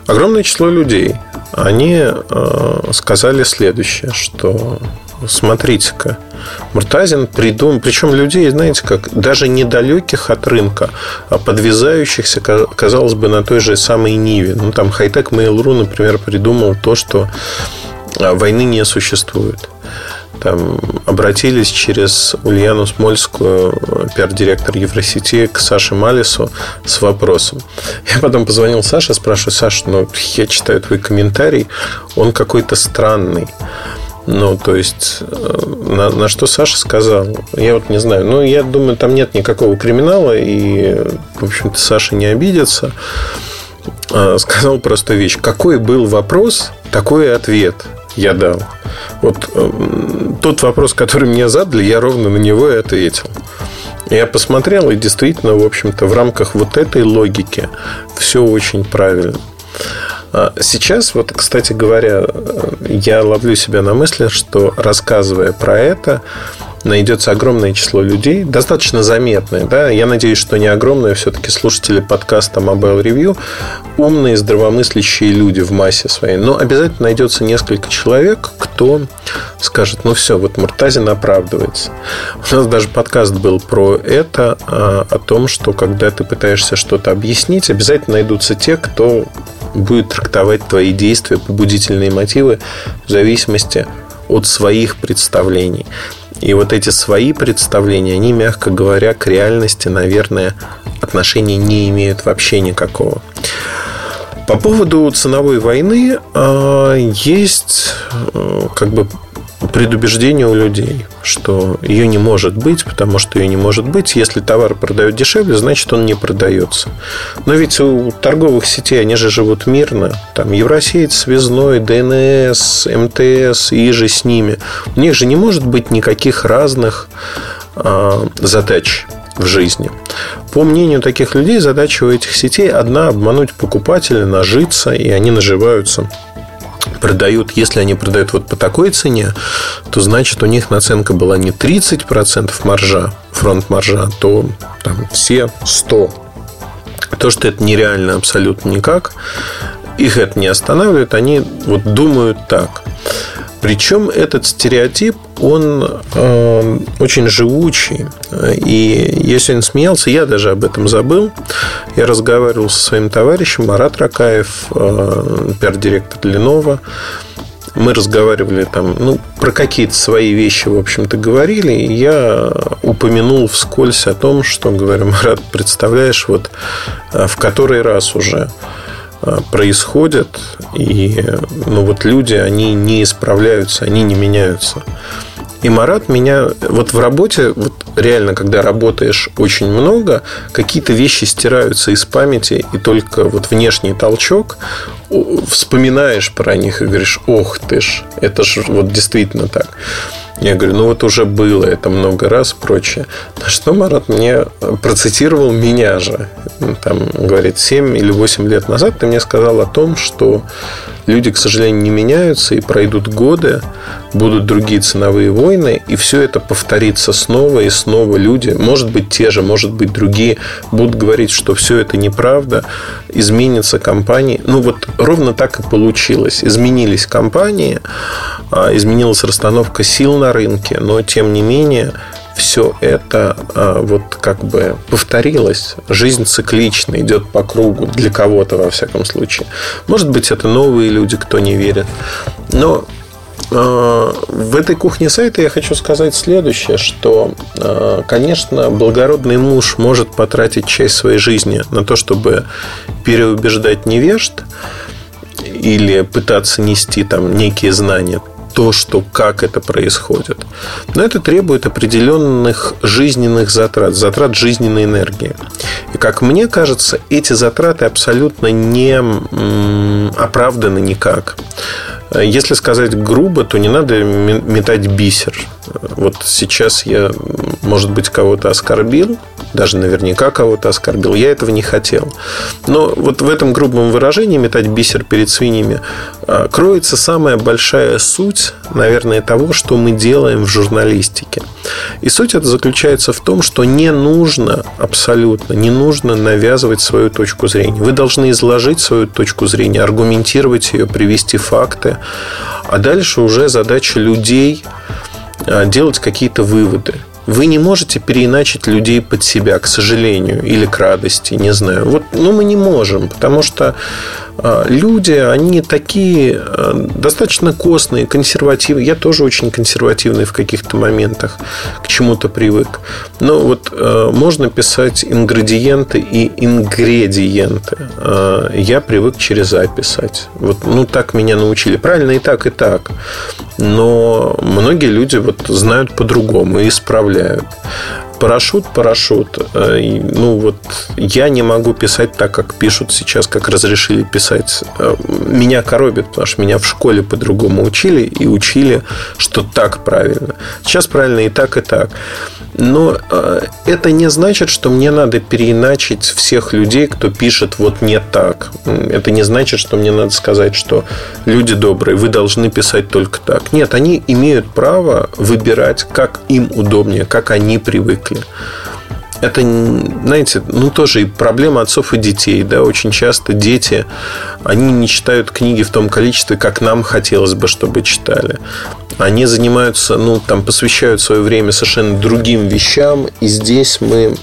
огромное число людей, они а, сказали следующее, что смотрите-ка, Муртазин придумал, причем людей, знаете, как даже недалеких от рынка, а подвязающихся, казалось бы, на той же самой Ниве. Ну, там Хайтек Mail.ru, например, придумал то, что а, войны не существует. Там обратились через Ульяну Смольскую, пиар-директор Евросети, к Саше Малису с вопросом. Я потом позвонил Саше, спрашиваю, Саша, ну, я читаю твой комментарий, он какой-то странный. Ну, то есть, э, на, на что Саша сказал, я вот не знаю. Ну, я думаю, там нет никакого криминала, и, в общем-то, Саша не обидится. А, сказал простую вещь. Какой был вопрос, такой ответ я дал. Вот э, тот вопрос, который мне задали, я ровно на него и ответил. Я посмотрел, и действительно, в общем-то, в рамках вот этой логики все очень правильно. А сейчас, вот, кстати говоря, я ловлю себя на мысли, что рассказывая про это, найдется огромное число людей, достаточно заметное, да, я надеюсь, что не огромное, все-таки слушатели подкаста Mobile Review, умные, здравомыслящие люди в массе своей, но обязательно найдется несколько человек, кто скажет, ну все, вот Муртазин оправдывается. У нас даже подкаст был про это, а, о том, что когда ты пытаешься что-то объяснить, обязательно найдутся те, кто будет трактовать твои действия, побудительные мотивы в зависимости от своих представлений. И вот эти свои представления, они, мягко говоря, к реальности, наверное, отношения не имеют вообще никакого. По поводу ценовой войны а, есть э, как бы предубеждение у людей, что ее не может быть, потому что ее не может быть. Если товар продают дешевле, значит он не продается. Но ведь у торговых сетей они же живут мирно. Там Евросеть, Связной, ДНС, МТС и же с ними. У них же не может быть никаких разных э, задач в жизни. По мнению таких людей, задача у этих сетей одна – обмануть покупателя, нажиться, и они наживаются продают, если они продают вот по такой цене, то значит у них наценка была не 30% маржа, фронт маржа, то там все 100. То, что это нереально абсолютно никак, их это не останавливает, они вот думают так. Причем этот стереотип, он э, очень живучий. И я сегодня смеялся, я даже об этом забыл. Я разговаривал со своим товарищем Марат Ракаев, э, пиар-директор Ленова. Мы разговаривали там, ну, про какие-то свои вещи, в общем-то, говорили. И я упомянул вскользь о том, что, говорю, Марат, представляешь, вот э, в который раз уже происходят, и ну, вот люди, они не исправляются, они не меняются. И Марат меня... Вот в работе, вот реально, когда работаешь очень много, какие-то вещи стираются из памяти, и только вот внешний толчок вспоминаешь про них и говоришь, ох ты ж, это же вот действительно так. Я говорю, ну вот уже было это много раз, прочее. На что Марат мне процитировал меня же. Там, говорит, 7 или 8 лет назад ты мне сказал о том, что люди, к сожалению, не меняются, и пройдут годы, будут другие ценовые войны, и все это повторится снова и снова. Люди, может быть, те же, может быть, другие, будут говорить, что все это неправда, изменится компании. Ну, вот ровно так и получилось. Изменились компании, а, изменилась расстановка сил на рынке, но, тем не менее, все это а, вот как бы повторилось. Жизнь циклична, идет по кругу для кого-то, во всяком случае. Может быть, это новые люди, кто не верит. Но а, в этой кухне сайта я хочу сказать следующее, что, а, конечно, благородный муж может потратить часть своей жизни на то, чтобы переубеждать невежд или пытаться нести там некие знания то, что как это происходит. Но это требует определенных жизненных затрат, затрат жизненной энергии. И как мне кажется, эти затраты абсолютно не оправданы никак. Если сказать грубо, то не надо метать бисер. Вот сейчас я, может быть, кого-то оскорбил, даже наверняка кого-то оскорбил. Я этого не хотел. Но вот в этом грубом выражении метать бисер перед свиньями а, кроется самая большая суть, наверное, того, что мы делаем в журналистике. И суть это заключается в том, что не нужно абсолютно, не нужно навязывать свою точку зрения. Вы должны изложить свою точку зрения, аргументировать ее, привести факты. А дальше уже задача людей делать какие-то выводы. Вы не можете переиначить людей под себя, к сожалению, или к радости, не знаю. Вот, ну, мы не можем, потому что а, люди, они такие а, достаточно костные, консервативные. Я тоже очень консервативный в каких-то моментах, к чему-то привык. Но вот а, можно писать ингредиенты и ингредиенты. Я привык через А писать. Вот, ну, так меня научили. Правильно и так, и так. Но многие люди вот знают по-другому и исправляют. Парашют, парашют. Э, ну, вот я не могу писать так, как пишут сейчас, как разрешили писать. Э, меня коробит, потому что меня в школе по-другому учили и учили, что так правильно. Сейчас правильно и так, и так. Но э, это не значит, что мне надо переиначить всех людей, кто пишет вот не так. Это не значит, что мне надо сказать, что люди добрые, вы должны писать только так. Нет, они имеют право выбирать, как им удобнее, как они привыкли это, знаете, ну тоже и проблема отцов и детей, да, очень часто дети, они не читают книги в том количестве, как нам хотелось бы, чтобы читали. Они занимаются, ну, там, посвящают свое время совершенно другим вещам, и здесь мы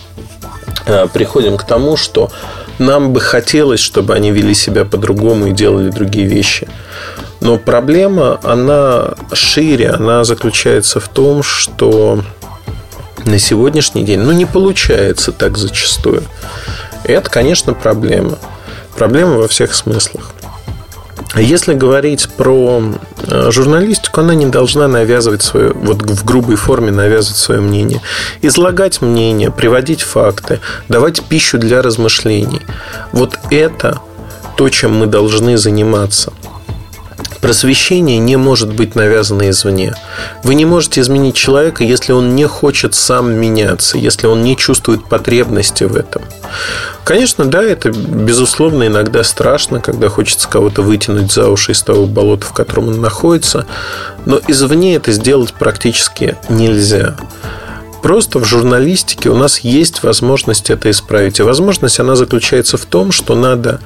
э, приходим к тому, что нам бы хотелось, чтобы они вели себя по-другому и делали другие вещи. Но проблема, она шире, она заключается в том, что на сегодняшний день, ну, не получается так зачастую. И это, конечно, проблема. Проблема во всех смыслах. Если говорить про э, журналистику, она не должна навязывать свое, вот в грубой форме навязывать свое мнение. Излагать мнение, приводить факты, давать пищу для размышлений. Вот это то, чем мы должны заниматься. Просвещение не может быть навязано извне. Вы не можете изменить человека, если он не хочет сам меняться, если он не чувствует потребности в этом. Конечно, да, это, безусловно, иногда страшно, когда хочется кого-то вытянуть за уши из того болота, в котором он находится, но извне это сделать практически нельзя. Просто в журналистике у нас есть возможность это исправить. И возможность она заключается в том, что надо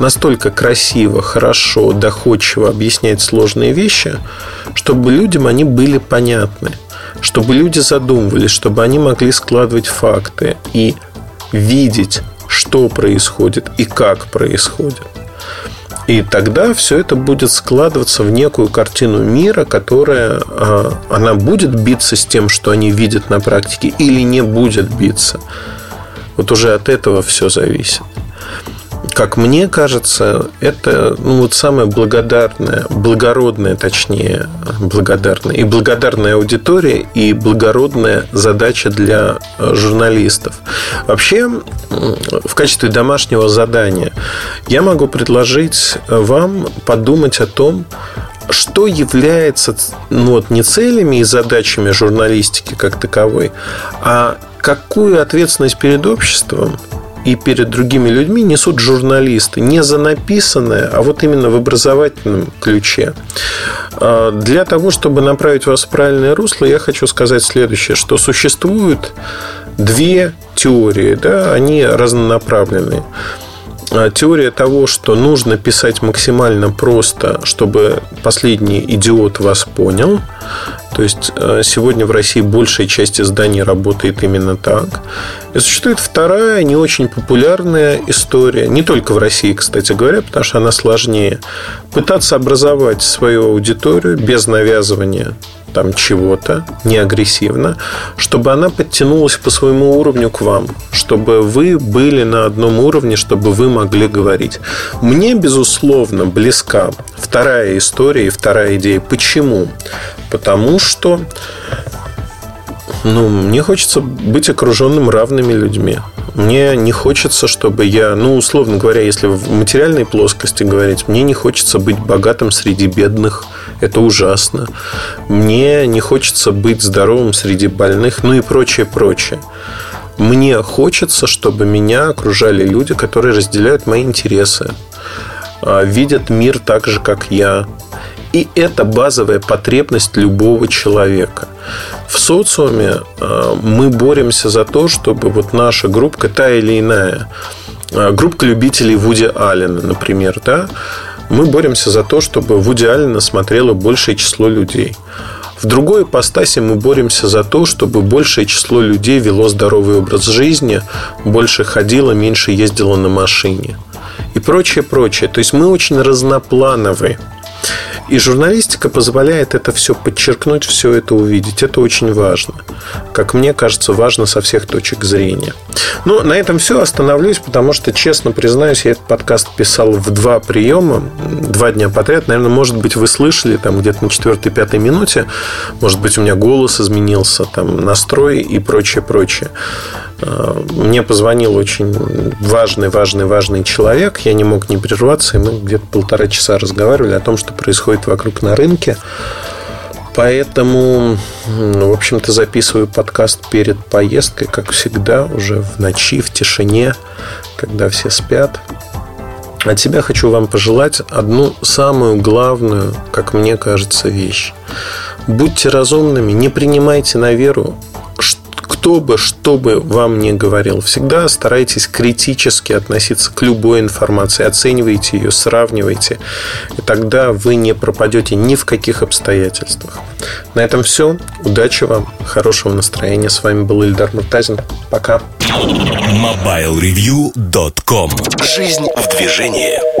настолько красиво, хорошо, доходчиво объяснять сложные вещи, чтобы людям они были понятны, чтобы люди задумывались, чтобы они могли складывать факты и видеть, что происходит и как происходит. И тогда все это будет складываться в некую картину мира, которая а, она будет биться с тем, что они видят на практике, или не будет биться. Вот уже от этого все зависит как мне кажется, это ну, вот самая благодарная, благородная, точнее, благодарная, и благодарная аудитория, и благородная задача для э, журналистов. Вообще, в качестве домашнего задания я могу предложить вам подумать о том, что является ну, вот, не целями и задачами журналистики как таковой, а какую ответственность перед обществом и перед другими людьми несут журналисты. Не за написанное, а вот именно в образовательном ключе. А, для того, чтобы направить вас в правильное русло, я хочу сказать следующее, что существуют две теории, да, они разнонаправленные. А, теория того, что нужно писать максимально просто, чтобы последний идиот вас понял. То есть э, сегодня в России большая часть изданий работает именно так. И существует вторая, не очень популярная история, не только в России, кстати говоря, потому что она сложнее. Пытаться образовать свою аудиторию без навязывания там чего-то, не агрессивно, чтобы она подтянулась по своему уровню к вам, чтобы вы были на одном уровне, чтобы вы могли говорить. Мне, безусловно, близка вторая история и вторая идея. Почему? Потому что ну, мне хочется быть окруженным равными людьми. Мне не хочется, чтобы я, ну, условно говоря, если в материальной плоскости говорить, мне не хочется быть богатым среди бедных. Это ужасно. Мне не хочется быть здоровым среди больных, ну и прочее, прочее. Мне хочется, чтобы меня окружали люди, которые разделяют мои интересы, а, видят мир так же, как я, и это базовая потребность любого человека. В социуме э, мы боремся за то, чтобы вот наша группа, та или иная, э, группа любителей Вуди Аллена, например, да, мы боремся за то, чтобы Вуди Аллена смотрело большее число людей. В другой ипостаси мы боремся за то, чтобы большее число людей вело здоровый образ жизни, больше ходило, меньше ездило на машине. И прочее, прочее. То есть мы очень разноплановые. И журналистика позволяет это все подчеркнуть, все это увидеть. Это очень важно. Как мне кажется, важно со всех точек зрения. Но на этом все. Остановлюсь, потому что, честно признаюсь, я этот подкаст писал в два приема, два дня подряд. Наверное, может быть, вы слышали там где-то на четвертой-пятой минуте. Может быть, у меня голос изменился, там настрой и прочее, прочее. А, мне позвонил очень важный, важный, важный человек. Я не мог не прерваться, и мы где-то полтора часа разговаривали о том, что происходит вокруг на рынке. Поэтому, в общем-то, записываю подкаст перед поездкой, как всегда, уже в ночи, в тишине, когда все спят. От себя хочу вам пожелать одну самую главную, как мне кажется, вещь. Будьте разумными, не принимайте на веру кто бы, что бы вам ни говорил, всегда старайтесь критически относиться к любой информации, оценивайте ее, сравнивайте, и тогда вы не пропадете ни в каких обстоятельствах. На этом все. Удачи вам, хорошего настроения. С вами был Ильдар Муртазин. Пока. MobileReview.com Жизнь в движении.